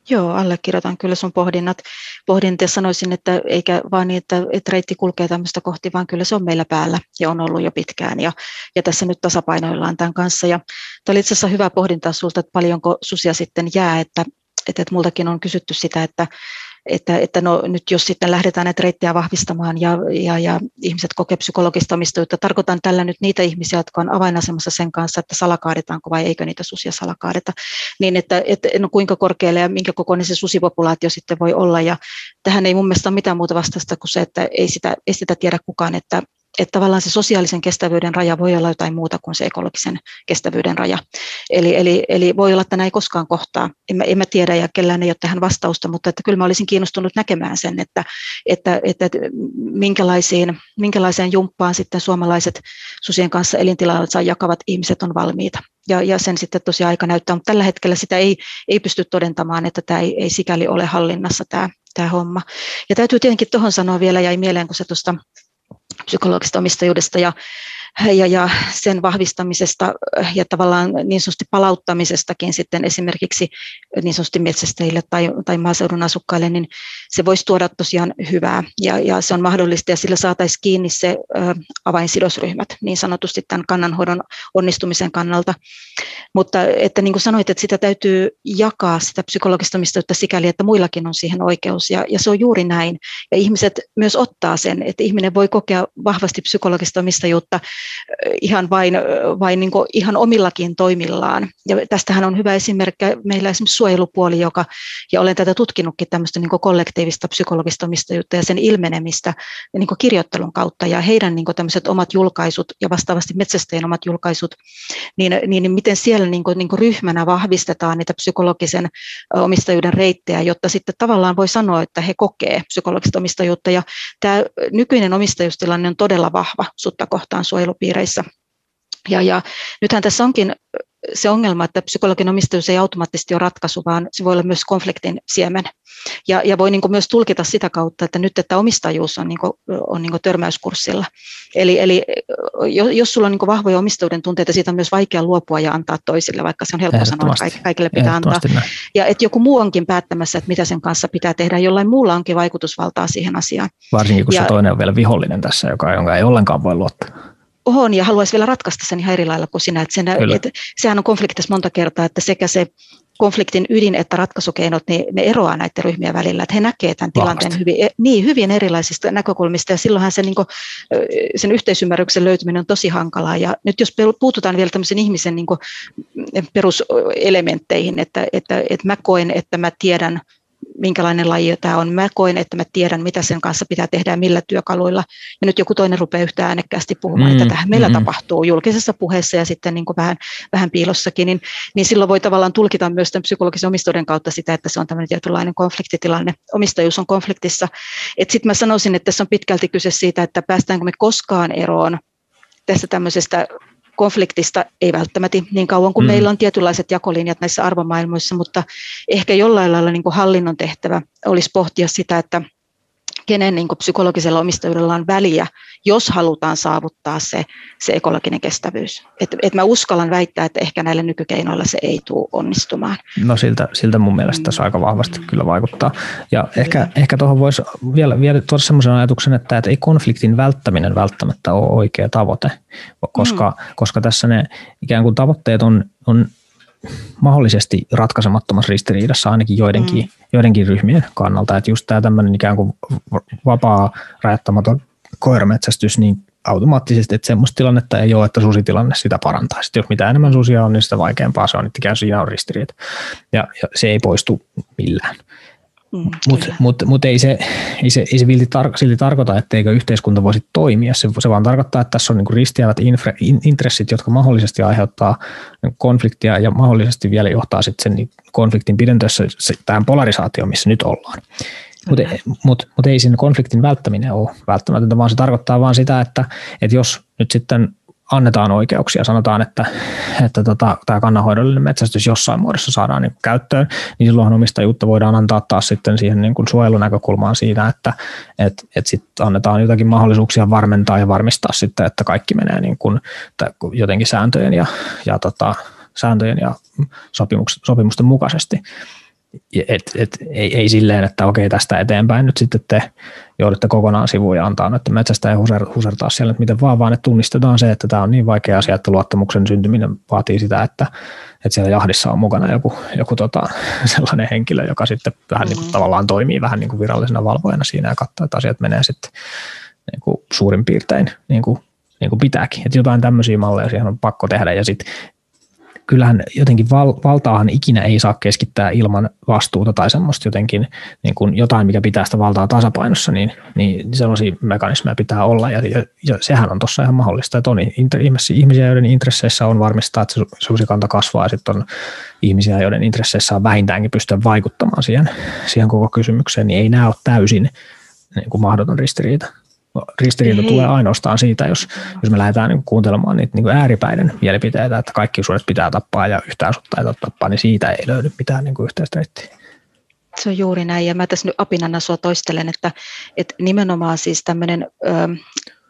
Joo, allekirjoitan kyllä sun pohdinnat. Pohdinta sanoisin, että eikä vaan niin, että, että reitti kulkee tämmöistä kohti, vaan kyllä se on meillä päällä ja on ollut jo pitkään. Ja, ja tässä nyt tasapainoillaan tämän kanssa. Ja tämä oli itse asiassa hyvä pohdinta sulta, että paljonko susia sitten jää, että, että, että multakin on kysytty sitä, että, että, että no, nyt jos sitten lähdetään näitä reittejä vahvistamaan ja, ja, ja ihmiset kokee psykologista omistajuutta, tarkoitan tällä nyt niitä ihmisiä, jotka on avainasemassa sen kanssa, että salakaadetaanko vai eikö niitä susia salakaadeta, niin että, että no, kuinka korkealle ja minkä kokoinen se susipopulaatio sitten voi olla. Ja tähän ei mun mielestä ole mitään muuta vastausta kuin se, että ei sitä, ei sitä tiedä kukaan, että, että tavallaan se sosiaalisen kestävyyden raja voi olla jotain muuta kuin se ekologisen kestävyyden raja. Eli, eli, eli voi olla, että näin ei koskaan kohtaa. En mä, en mä tiedä ja kellään ei ole tähän vastausta, mutta että kyllä mä olisin kiinnostunut näkemään sen, että, että, että, että minkälaisiin, minkälaiseen jumppaan sitten suomalaiset susien kanssa elintilansa jakavat ihmiset on valmiita. Ja, ja sen sitten tosiaan aika näyttää, mutta tällä hetkellä sitä ei, ei pysty todentamaan, että tämä ei, ei sikäli ole hallinnassa tämä, tämä homma. Ja täytyy tietenkin tuohon sanoa vielä, jäi mieleen, kun se tuosta psykologisesta omistajuudesta ja ja, ja sen vahvistamisesta ja tavallaan niin sanotusti palauttamisestakin sitten esimerkiksi niin sanotusti metsästäjille tai, tai maaseudun asukkaille, niin se voisi tuoda tosiaan hyvää ja, ja se on mahdollista ja sillä saataisiin kiinni se ö, avainsidosryhmät niin sanotusti tämän kannanhoidon onnistumisen kannalta. Mutta että niin kuin sanoit, että sitä täytyy jakaa sitä psykologista omistajuutta sikäli, että muillakin on siihen oikeus ja, ja se on juuri näin. Ja ihmiset myös ottaa sen, että ihminen voi kokea vahvasti psykologista omistajuutta ihan vain, vain niin ihan omillakin toimillaan. Ja tästähän on hyvä esimerkki. Meillä esimerkiksi suojelupuoli, joka, ja olen tätä tutkinutkin tämmöistä niin kollektiivista psykologista omistajuutta ja sen ilmenemistä niin kirjoittelun kautta. Ja heidän niin tämmöiset omat julkaisut ja vastaavasti metsästäjien omat julkaisut, niin, niin, miten siellä niin kuin, niin kuin ryhmänä vahvistetaan niitä psykologisen omistajuuden reittejä, jotta sitten tavallaan voi sanoa, että he kokee psykologista omistajuutta. Ja tämä nykyinen omistajuustilanne on todella vahva sutta kohtaan suojelupiireissä. Ja, ja nythän tässä onkin se ongelma, että psykologin omistajuus ei automaattisesti ole ratkaisu, vaan se voi olla myös konfliktin siemen. Ja, ja voi niin myös tulkita sitä kautta, että nyt että omistajuus on, niin kuin, on niin törmäyskurssilla. Eli, eli jos sulla on niin vahvoja omistajuuden tunteita, siitä on myös vaikea luopua ja antaa toisille, vaikka se on helppo sanoa, että kaikille pitää antaa. Näin. Ja että joku muu onkin päättämässä, että mitä sen kanssa pitää tehdä, jollain muulla onkin vaikutusvaltaa siihen asiaan. Varsinkin kun ja, se toinen on vielä vihollinen tässä, joka, jonka ei ollenkaan voi luottaa on ja haluaisi vielä ratkaista sen ihan eri lailla kuin sinä. Että, sen, että sehän on konfliktissa monta kertaa, että sekä se konfliktin ydin että ratkaisukeinot, niin ne eroaa näiden ryhmien välillä, että he näkevät tämän tilanteen hyvin, e, niin, hyvin erilaisista näkökulmista. Ja silloinhan se, niin kuin, sen yhteisymmärryksen löytyminen on tosi hankalaa. Ja nyt jos puututaan vielä tämmöisen ihmisen niin kuin, peruselementteihin, että, että, että mä koen, että mä tiedän minkälainen laji tämä on. Mä koen, että mä tiedän, mitä sen kanssa pitää tehdä ja millä työkaluilla. Ja nyt joku toinen rupeaa yhtä äänekkäästi puhumaan, mm, että tähän meillä mm. tapahtuu julkisessa puheessa ja sitten niin kuin vähän, vähän piilossakin, niin, niin silloin voi tavallaan tulkita myös tämän psykologisen omistajuuden kautta sitä, että se on tämmöinen tietynlainen konfliktitilanne. Omistajuus on konfliktissa. Sitten mä sanoisin, että tässä on pitkälti kyse siitä, että päästäänkö me koskaan eroon tästä tämmöisestä konfliktista, ei välttämättä niin kauan kuin mm. meillä on tietynlaiset jakolinjat näissä arvomaailmoissa, mutta ehkä jollain lailla niin kuin hallinnon tehtävä olisi pohtia sitä, että kenen niin kuin psykologisella omistajuudella on väliä, jos halutaan saavuttaa se, se ekologinen kestävyys. Et, et mä uskallan väittää, että ehkä näillä nykykeinoilla se ei tule onnistumaan. No siltä, siltä mun mielestä tässä aika vahvasti kyllä vaikuttaa. Ja ehkä, ehkä tuohon voisi vielä, vielä tuoda sellaisen ajatuksen, että, että ei konfliktin välttäminen välttämättä ole oikea tavoite, koska, mm. koska tässä ne ikään kuin tavoitteet on, on mahdollisesti ratkaisemattomassa ristiriidassa ainakin joidenkin, mm. joidenkin ryhmien kannalta. Että just tämä tämmöinen ikään kuin vapaa, rajattamaton koirametsästys, niin automaattisesti, että semmoista tilannetta ei ole, että susitilanne sitä parantaa. Sitten jos mitä enemmän susia on, niin sitä vaikeampaa se on, että ikään siinä on ristiriita. Ja, ja se ei poistu millään. Mm, Mutta mut, mut ei se, ei se, ei se silti, tar- silti tarkoita, etteikö yhteiskunta voisi toimia. Se, se vaan tarkoittaa, että tässä on niinku ristiävät infra, in, intressit, jotka mahdollisesti aiheuttaa konfliktia ja mahdollisesti vielä johtaa sitten sen konfliktin pidentössä tähän polarisaatioon, missä nyt ollaan. Mutta mut, mut ei siinä konfliktin välttäminen ole välttämätöntä, vaan se tarkoittaa vaan sitä, että, että jos nyt sitten annetaan oikeuksia, sanotaan, että, että tota, tämä kannanhoidollinen metsästys jossain muodossa saadaan niin käyttöön, niin silloinhan omistajuutta voidaan antaa taas sitten siihen niin suojelunäkökulmaan siitä, että et, et sitten annetaan jotakin mahdollisuuksia varmentaa ja varmistaa sitten, että kaikki menee niin kuin, jotenkin sääntöjen ja, ja tota, sääntöjen ja sopimusten mukaisesti. Et, et, ei, ei silleen, että okei tästä eteenpäin nyt sitten te joudutte kokonaan sivuun ja antaa että metsästä ei huser, husertaa siellä että miten vaan, vaan että tunnistetaan se, että tämä on niin vaikea asia, että luottamuksen syntyminen vaatii sitä, että, että siellä jahdissa on mukana joku, joku tota, sellainen henkilö, joka sitten vähän niin kuin, mm. tavallaan toimii vähän niin kuin virallisena valvojana siinä ja katsoo, että asiat menee sitten niin kuin suurin piirtein niin kuin, niin kuin pitääkin. Että jotain tämmöisiä malleja siihen on pakko tehdä ja sitten kyllähän jotenkin val, valtaahan ikinä ei saa keskittää ilman vastuuta tai semmoista jotenkin niin kuin jotain, mikä pitää sitä valtaa tasapainossa, niin, niin sellaisia mekanismeja pitää olla. Ja, ja, ja sehän on tuossa ihan mahdollista, että on ihmisiä, joiden intresseissä on varmistaa, että se susikanta kasvaa ja sitten on ihmisiä, joiden intresseissä on vähintäänkin pystyä vaikuttamaan siihen, siihen koko kysymykseen, niin ei nämä ole täysin niin kuin mahdoton ristiriita ristiriita tulee ainoastaan siitä, jos, jos me lähdetään niin kuuntelemaan niitä niin ääripäiden mielipiteitä, että kaikki suoret pitää tappaa ja yhtään sutta ei tappaa, niin siitä ei löydy mitään niin yhteistä reittiä. Se on juuri näin, ja mä tässä nyt apinana sua toistelen, että, että nimenomaan siis tämmöinen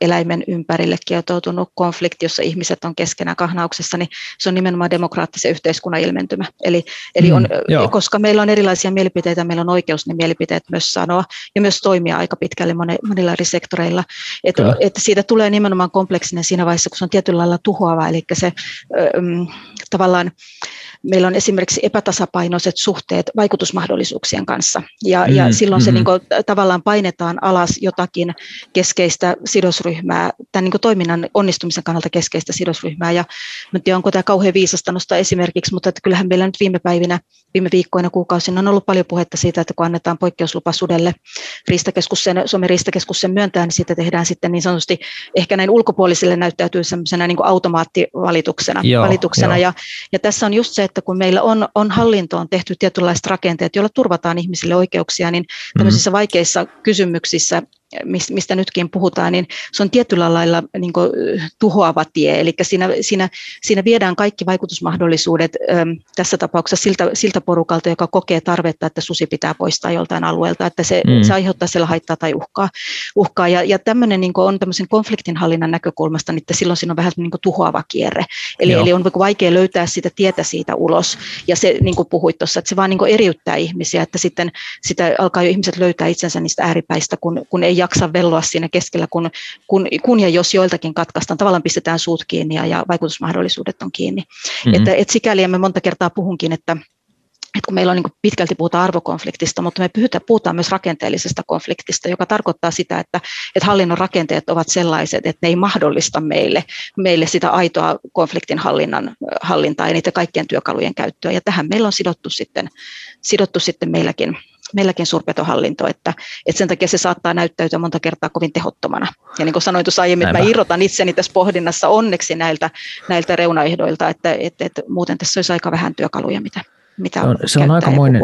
eläimen ympärille kietoutunut konflikti, jossa ihmiset on keskenään kahnauksessa, niin se on nimenomaan demokraattisen yhteiskunnan ilmentymä. Eli, eli on, mm, koska meillä on erilaisia mielipiteitä, meillä on oikeus ne mielipiteet myös sanoa ja myös toimia aika pitkälle monilla eri sektoreilla. Että et siitä tulee nimenomaan kompleksinen siinä vaiheessa, kun se on tietyllä lailla tuhoava, eli se ähm, tavallaan meillä on esimerkiksi epätasapainoiset suhteet vaikutusmahdollisuuksien kanssa. Ja, mm, ja silloin mm-hmm. se niin kuin, tavallaan painetaan alas jotakin keskeistä sidosryhmää, tämän niin kuin toiminnan onnistumisen kannalta keskeistä sidosryhmää. Ja en tiedä, onko tämä kauhean viisasta nostaa esimerkiksi, mutta että kyllähän meillä nyt viime päivinä, viime viikkoina, kuukausina on ollut paljon puhetta siitä, että kun annetaan poikkeuslupa sudelle, Riistakeskus sen, Suomen Riistakeskus sen myöntää, niin siitä tehdään sitten niin sanotusti, ehkä näin ulkopuolisille näyttäytyy sellaisena niin kuin automaattivalituksena. Joo, valituksena. Jo. Ja, ja tässä on just se, että kun meillä on, on hallintoon tehty tietynlaiset rakenteet, joilla turvataan ihmisille oikeuksia, niin tämmöisissä mm-hmm. vaikeissa kysymyksissä mistä nytkin puhutaan, niin se on tietyllä lailla niin kuin, tuhoava tie. Eli siinä, siinä, siinä viedään kaikki vaikutusmahdollisuudet äm, tässä tapauksessa siltä, siltä porukalta, joka kokee tarvetta, että susi pitää poistaa joltain alueelta, että se, mm. se aiheuttaa siellä haittaa tai uhkaa. uhkaa. Ja, ja tämmöinen niin on tämmöisen konfliktinhallinnan näkökulmasta, niin että silloin siinä on vähän niin kuin tuhoava kierre. Eli, eli on vaikea löytää sitä tietä siitä ulos. Ja se, niin kuin puhuit tuossa, että se vaan niin kuin eriyttää ihmisiä, että sitten sitä alkaa jo ihmiset löytää itsensä niistä ääripäistä, kun, kun ei jaksa velloa siinä keskellä, kun, kun, kun ja jos joiltakin katkaistaan, tavallaan pistetään suut kiinni ja, ja vaikutusmahdollisuudet on kiinni. Mm-hmm. Että, et sikäli me monta kertaa puhunkin, että että kun meillä on niin pitkälti puhutaan arvokonfliktista, mutta me puhutaan, puhutaan myös rakenteellisesta konfliktista, joka tarkoittaa sitä, että, että hallinnon rakenteet ovat sellaiset, että ne ei mahdollista meille, meille sitä aitoa konfliktin hallinnan, hallintaa ja niitä kaikkien työkalujen käyttöä. Ja tähän meillä on sidottu sitten, sidottu sitten meilläkin meilläkin suurpetohallinto, että, että sen takia se saattaa näyttäytyä monta kertaa kovin tehottomana. Ja niin kuin sanoin tuossa aiemmin, että mä irrotan itseni tässä pohdinnassa onneksi näiltä, näiltä reunaehdoilta, että, että, että muuten tässä olisi aika vähän työkaluja, mitä, mitä on, se, on aikamoinen,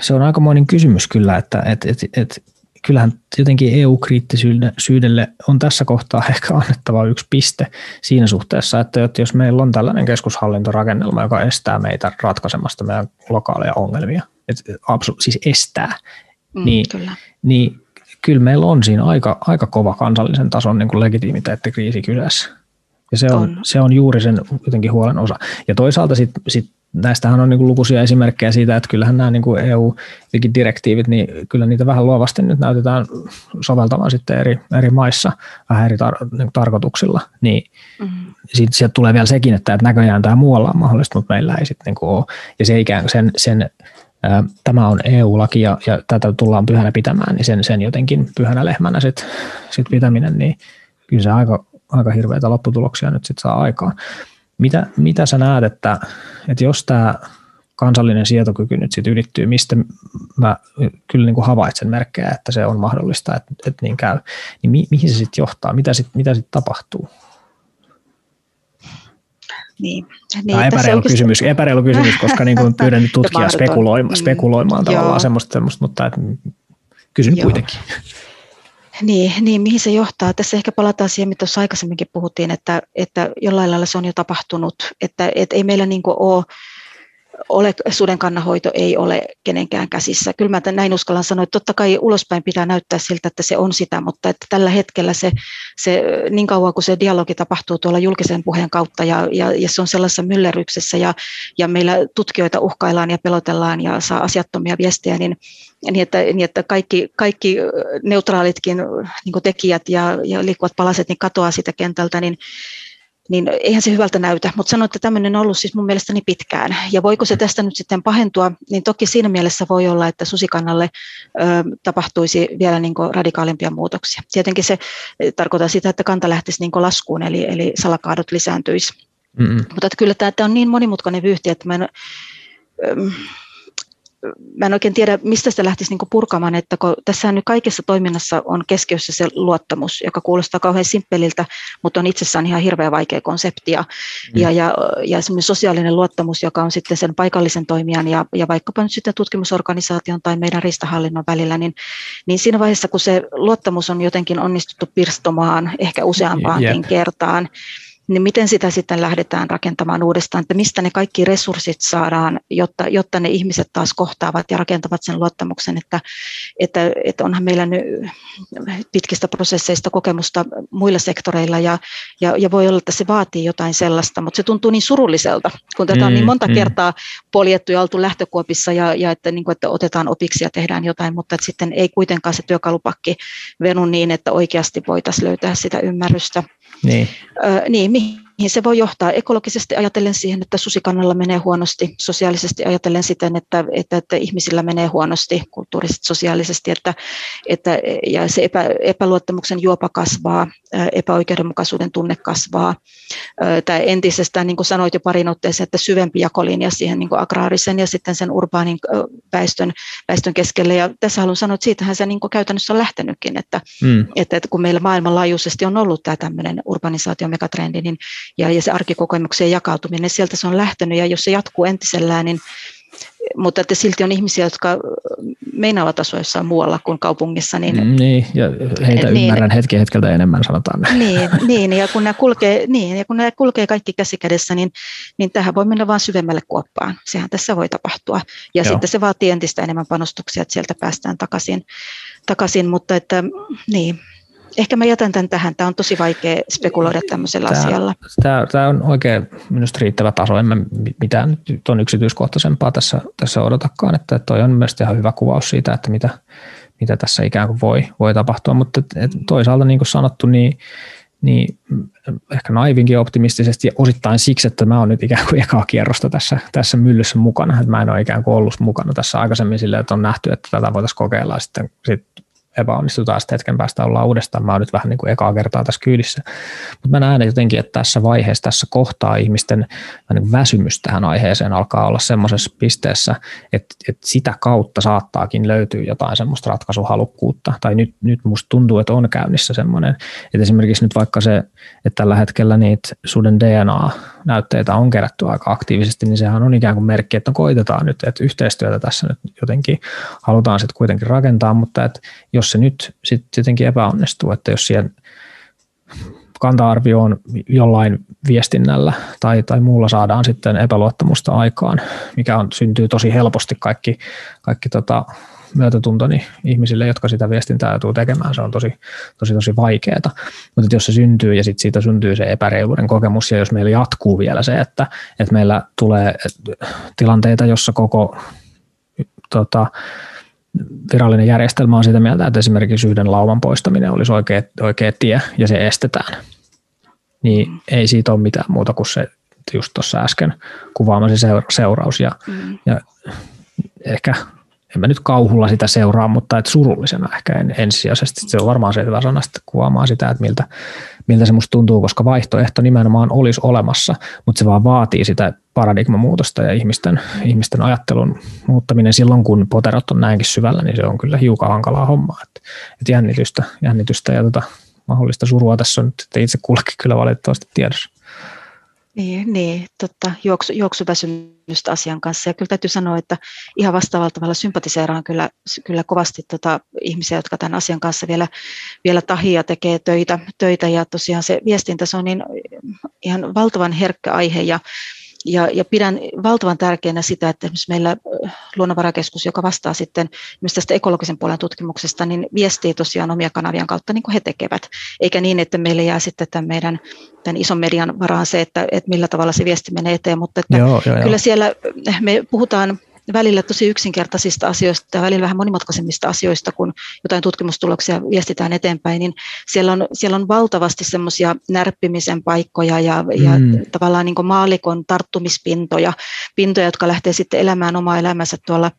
se on aikamoinen kysymys kyllä, että että että että kyllähän jotenkin EU-kriittisyydelle on tässä kohtaa ehkä annettava yksi piste siinä suhteessa, että jos meillä on tällainen keskushallintorakennelma, joka estää meitä ratkaisemasta meidän lokaaleja ongelmia, että absu, siis estää, mm, niin, kyllä. niin kyllä meillä on siinä aika, aika kova kansallisen tason niin kuin legitimiteettikriisi kyseessä. Ja se on, on. se on juuri sen jotenkin huolen osa. Ja toisaalta sitten sit näistähän on niin kuin lukuisia esimerkkejä siitä, että kyllähän nämä niin kuin EU-direktiivit, niin kyllä niitä vähän luovasti nyt näytetään soveltamaan sitten eri, eri maissa vähän eri tar- niin tarkoituksilla. Niin mm-hmm. sitten sieltä tulee vielä sekin, että, että näköjään tämä muualla on mahdollista, mutta meillä ei sitten niin kuin ole. Ja se ikään sen, sen tämä on EU-laki ja, ja tätä tullaan pyhänä pitämään, niin sen, sen jotenkin pyhänä lehmänä sit, sit pitäminen, niin kyllä se aika, aika hirveitä lopputuloksia nyt sitten saa aikaan. Mitä, mitä sä näet, että, että jos tämä kansallinen sietokyky nyt sitten ylittyy, mistä mä kyllä niin kuin havaitsen merkkejä, että se on mahdollista, että, että niin käy, niin mi, mihin se sitten johtaa, mitä sitten mitä sit tapahtuu? Niin, niin, Tämä on epäreilu, oikeasti... kysymys, epäreilu kysymys, koska niin kuin pyydän nyt tutkijaa spekuloimaan, spekuloimaan mm, tavallaan semmoista, semmoista, mutta et, kysyn Joo. kuitenkin. Niin, niin, mihin se johtaa? Tässä ehkä palataan siihen, mitä tuossa aikaisemminkin puhuttiin, että, että jollain lailla se on jo tapahtunut, että, että ei meillä niin ole ole, sudenkannanhoito ei ole kenenkään käsissä. Kyllä mä näin uskallan sanoa, että totta kai ulospäin pitää näyttää siltä, että se on sitä, mutta että tällä hetkellä se, se niin kauan kuin se dialogi tapahtuu tuolla julkisen puheen kautta ja, ja, ja se on sellaisessa myllerryksessä ja, ja meillä tutkijoita uhkaillaan ja pelotellaan ja saa asiattomia viestejä, niin, niin, että, niin että kaikki, kaikki neutraalitkin niin tekijät ja, ja liikkuvat palaset niin katoaa siitä kentältä, niin niin eihän se hyvältä näytä. Mutta sanoin, että tämmöinen on ollut siis mun mielestäni pitkään. Ja voiko se tästä nyt sitten pahentua, niin toki siinä mielessä voi olla, että susikannalle ö, tapahtuisi vielä niin radikaalimpia muutoksia. Tietenkin se tarkoittaa sitä, että kanta lähtisi niin laskuun, eli, eli salakaadot lisääntyisi. Mm-hmm. Mutta että kyllä tämä, tämä on niin monimutkainen vyyhti, että mä en, mä en oikein tiedä, mistä sitä lähtisi niin purkamaan, että kun tässä nyt kaikessa toiminnassa on keskiössä se luottamus, joka kuulostaa kauhean simppeliltä, mutta on itsessään ihan hirveän vaikea konsepti. Ja, mm. ja, ja, ja sosiaalinen luottamus, joka on sitten sen paikallisen toimijan ja, ja vaikkapa nyt sitten tutkimusorganisaation tai meidän ristahallinnon välillä, niin, niin siinä vaiheessa, kun se luottamus on jotenkin onnistuttu pirstomaan ehkä useampaankin yep. kertaan, niin miten sitä sitten lähdetään rakentamaan uudestaan, että mistä ne kaikki resurssit saadaan, jotta, jotta ne ihmiset taas kohtaavat ja rakentavat sen luottamuksen, että, että, että onhan meillä nyt pitkistä prosesseista kokemusta muilla sektoreilla ja, ja, ja voi olla, että se vaatii jotain sellaista, mutta se tuntuu niin surulliselta, kun tätä on niin mm, monta mm, kertaa poljettu ja oltu lähtökuopissa ja, ja että, niin kuin, että otetaan opiksi ja tehdään jotain, mutta että sitten ei kuitenkaan se työkalupakki venu niin, että oikeasti voitaisiin löytää sitä ymmärrystä. Niin. Ö, niin, se voi johtaa ekologisesti ajatellen siihen, että susikannalla menee huonosti, sosiaalisesti ajatellen siten, että, että, että ihmisillä menee huonosti, kulttuurisesti, sosiaalisesti, että, että, ja se epä, epäluottamuksen juopa kasvaa, epäoikeudenmukaisuuden tunne kasvaa. Tämä entisestään, niin kuin sanoit jo parin otteeseen, että syvempi jakolinja siihen niin kuin agraarisen ja sitten sen urbaanin väestön, väestön keskelle. Ja tässä haluan sanoa, että siitähän se niin kuin käytännössä on lähtenytkin, että, mm. että, että kun meillä maailmanlaajuisesti on ollut tämä tämmöinen urbanisaation megatrendi, niin ja, ja se arkikokemuksien jakautuminen, sieltä se on lähtenyt ja jos se jatkuu entisellään, niin mutta että silti on ihmisiä, jotka meinaavat asua jossain muualla kuin kaupungissa. Niin, mm, niin ja heitä niin, ymmärrän hetki hetkeltä enemmän, sanotaan. Niin, niin, ja kun nämä kulkee, niin, ja kun nämä kulkee kaikki käsikädessä, niin, niin tähän voi mennä vain syvemmälle kuoppaan. Sehän tässä voi tapahtua. Ja Joo. sitten se vaatii entistä enemmän panostuksia, että sieltä päästään takaisin, takaisin mutta että niin, ehkä mä jätän tämän tähän. Tämä on tosi vaikea spekuloida tämmöisellä tämä, asialla. Tämä, tämä on oikein minusta riittävä taso. En mä mitään nyt on yksityiskohtaisempaa tässä, tässä odotakaan. Että toi on mielestäni ihan hyvä kuvaus siitä, että mitä, mitä tässä ikään kuin voi, voi tapahtua. Mutta et toisaalta niin kuin sanottu, niin, niin ehkä naivinkin optimistisesti ja osittain siksi, että mä oon nyt ikään kuin ekaa kierrosta tässä, tässä myllyssä mukana. Että mä en ole ikään kuin ollut mukana tässä aikaisemmin silleen, että on nähty, että tätä voitaisiin kokeilla ja sitten sit epäonnistutaan, sitten hetken päästä ollaan uudestaan. Mä oon nyt vähän niin kuin ekaa kertaa tässä kyydissä. Mutta mä näen jotenkin, että tässä vaiheessa, tässä kohtaa ihmisten niin väsymys tähän aiheeseen alkaa olla semmoisessa pisteessä, että, että sitä kautta saattaakin löytyä jotain semmoista ratkaisuhalukkuutta. Tai nyt, nyt musta tuntuu, että on käynnissä semmoinen, että esimerkiksi nyt vaikka se, että tällä hetkellä niitä suden DNA-näytteitä on kerätty aika aktiivisesti, niin sehän on ikään kuin merkki, että no koitetaan nyt, että yhteistyötä tässä nyt jotenkin halutaan sitten kuitenkin rakentaa, mutta että jos se nyt sitten jotenkin epäonnistuu, että jos siihen kanta-arvioon jollain viestinnällä tai, tai muulla saadaan sitten epäluottamusta aikaan, mikä on, syntyy tosi helposti kaikki, kaikki tota, myötätuntoni ihmisille, jotka sitä viestintää joutuu tekemään, se on tosi, tosi, tosi vaikeaa. Mutta jos se syntyy ja sitten siitä syntyy se epäreiluuden kokemus ja jos meillä jatkuu vielä se, että, että meillä tulee tilanteita, jossa koko tota, virallinen järjestelmä on sitä mieltä, että esimerkiksi yhden lauman poistaminen olisi oikea, oikea tie ja se estetään, niin ei siitä ole mitään muuta kuin se just tuossa äsken kuvaamasi seuraus ja, mm. ja ehkä en mä nyt kauhulla sitä seuraa, mutta et surullisena ehkä en, ensisijaisesti. Se on varmaan se hyvä sana sitten kuvaamaan sitä, että miltä, miltä se musta tuntuu, koska vaihtoehto nimenomaan olisi olemassa, mutta se vaan vaatii sitä paradigmamuutosta ja ihmisten, ihmisten ajattelun muuttaminen silloin, kun poterot on näinkin syvällä, niin se on kyllä hiukan hankalaa hommaa. Että, että jännitystä, jännitystä ja tota, mahdollista surua tässä on nyt itse kullekin kyllä valitettavasti tiedossa. Niin, niin totta, juoksu, juoksuväsymystä asian kanssa. Ja kyllä täytyy sanoa, että ihan vastaavalla tavalla sympatiseeraan kyllä, kyllä kovasti tota ihmisiä, jotka tämän asian kanssa vielä, vielä tahia tekee töitä, töitä. Ja tosiaan se viestintä, se on niin ihan valtavan herkkä aihe ja ja, ja pidän valtavan tärkeänä sitä, että esimerkiksi meillä luonnonvarakeskus, joka vastaa sitten myös tästä ekologisen puolen tutkimuksesta, niin viestii tosiaan omia kanavian kautta niin kuin he tekevät, eikä niin, että meille jää sitten tämän meidän tämän ison median varaan se, että, että millä tavalla se viesti menee eteen, mutta että joo, joo, kyllä joo. siellä me puhutaan välillä tosi yksinkertaisista asioista ja välillä vähän monimutkaisemmista asioista, kun jotain tutkimustuloksia viestitään eteenpäin, niin siellä on, siellä on valtavasti semmoisia närppimisen paikkoja ja, mm. ja tavallaan niin maalikon tarttumispintoja, pintoja, jotka lähtee sitten elämään omaa elämänsä tuolla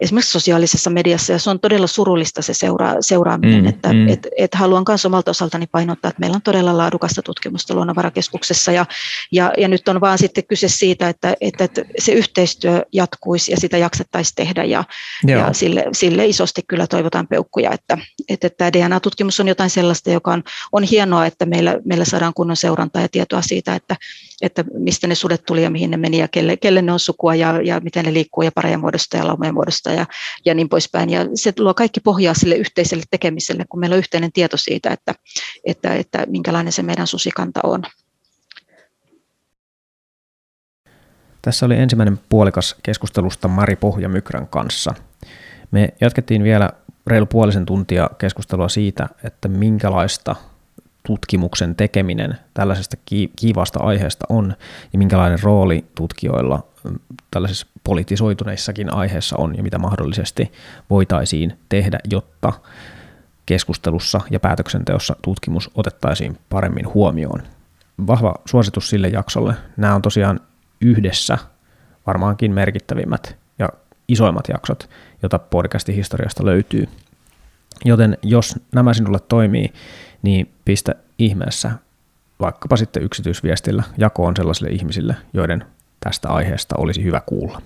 esimerkiksi sosiaalisessa mediassa, ja se on todella surullista se seura, seuraaminen, mm, että mm. Et, et haluan myös omalta osaltani painottaa, että meillä on todella laadukasta tutkimusta Luonnonvarakeskuksessa, ja, ja, ja nyt on vaan sitten kyse siitä, että, että, että se yhteistyö jatkuisi, ja sitä jaksettaisiin tehdä ja, ja sille, sille isosti kyllä toivotaan peukkuja, että, että tämä DNA-tutkimus on jotain sellaista, joka on, on hienoa, että meillä, meillä saadaan kunnon seurantaa ja tietoa siitä, että, että mistä ne sudet tuli ja mihin ne meni ja kelle, kelle ne on sukua ja, ja miten ne liikkuu ja pareja muodosta ja laumojen muodosta ja, ja niin poispäin. Ja se luo kaikki pohjaa sille yhteiselle tekemiselle, kun meillä on yhteinen tieto siitä, että, että, että minkälainen se meidän susikanta on. Tässä oli ensimmäinen puolikas keskustelusta Mari Pohjamykrän kanssa. Me jatkettiin vielä reilu puolisen tuntia keskustelua siitä, että minkälaista tutkimuksen tekeminen tällaisesta kiivasta aiheesta on ja minkälainen rooli tutkijoilla mm, tällaisissa politisoituneissakin aiheissa on ja mitä mahdollisesti voitaisiin tehdä, jotta keskustelussa ja päätöksenteossa tutkimus otettaisiin paremmin huomioon. Vahva suositus sille jaksolle. Nämä on tosiaan yhdessä varmaankin merkittävimmät ja isoimmat jaksot, joita podcastin historiasta löytyy. Joten jos nämä sinulle toimii, niin pistä ihmeessä vaikkapa sitten yksityisviestillä jakoon sellaisille ihmisille, joiden tästä aiheesta olisi hyvä kuulla.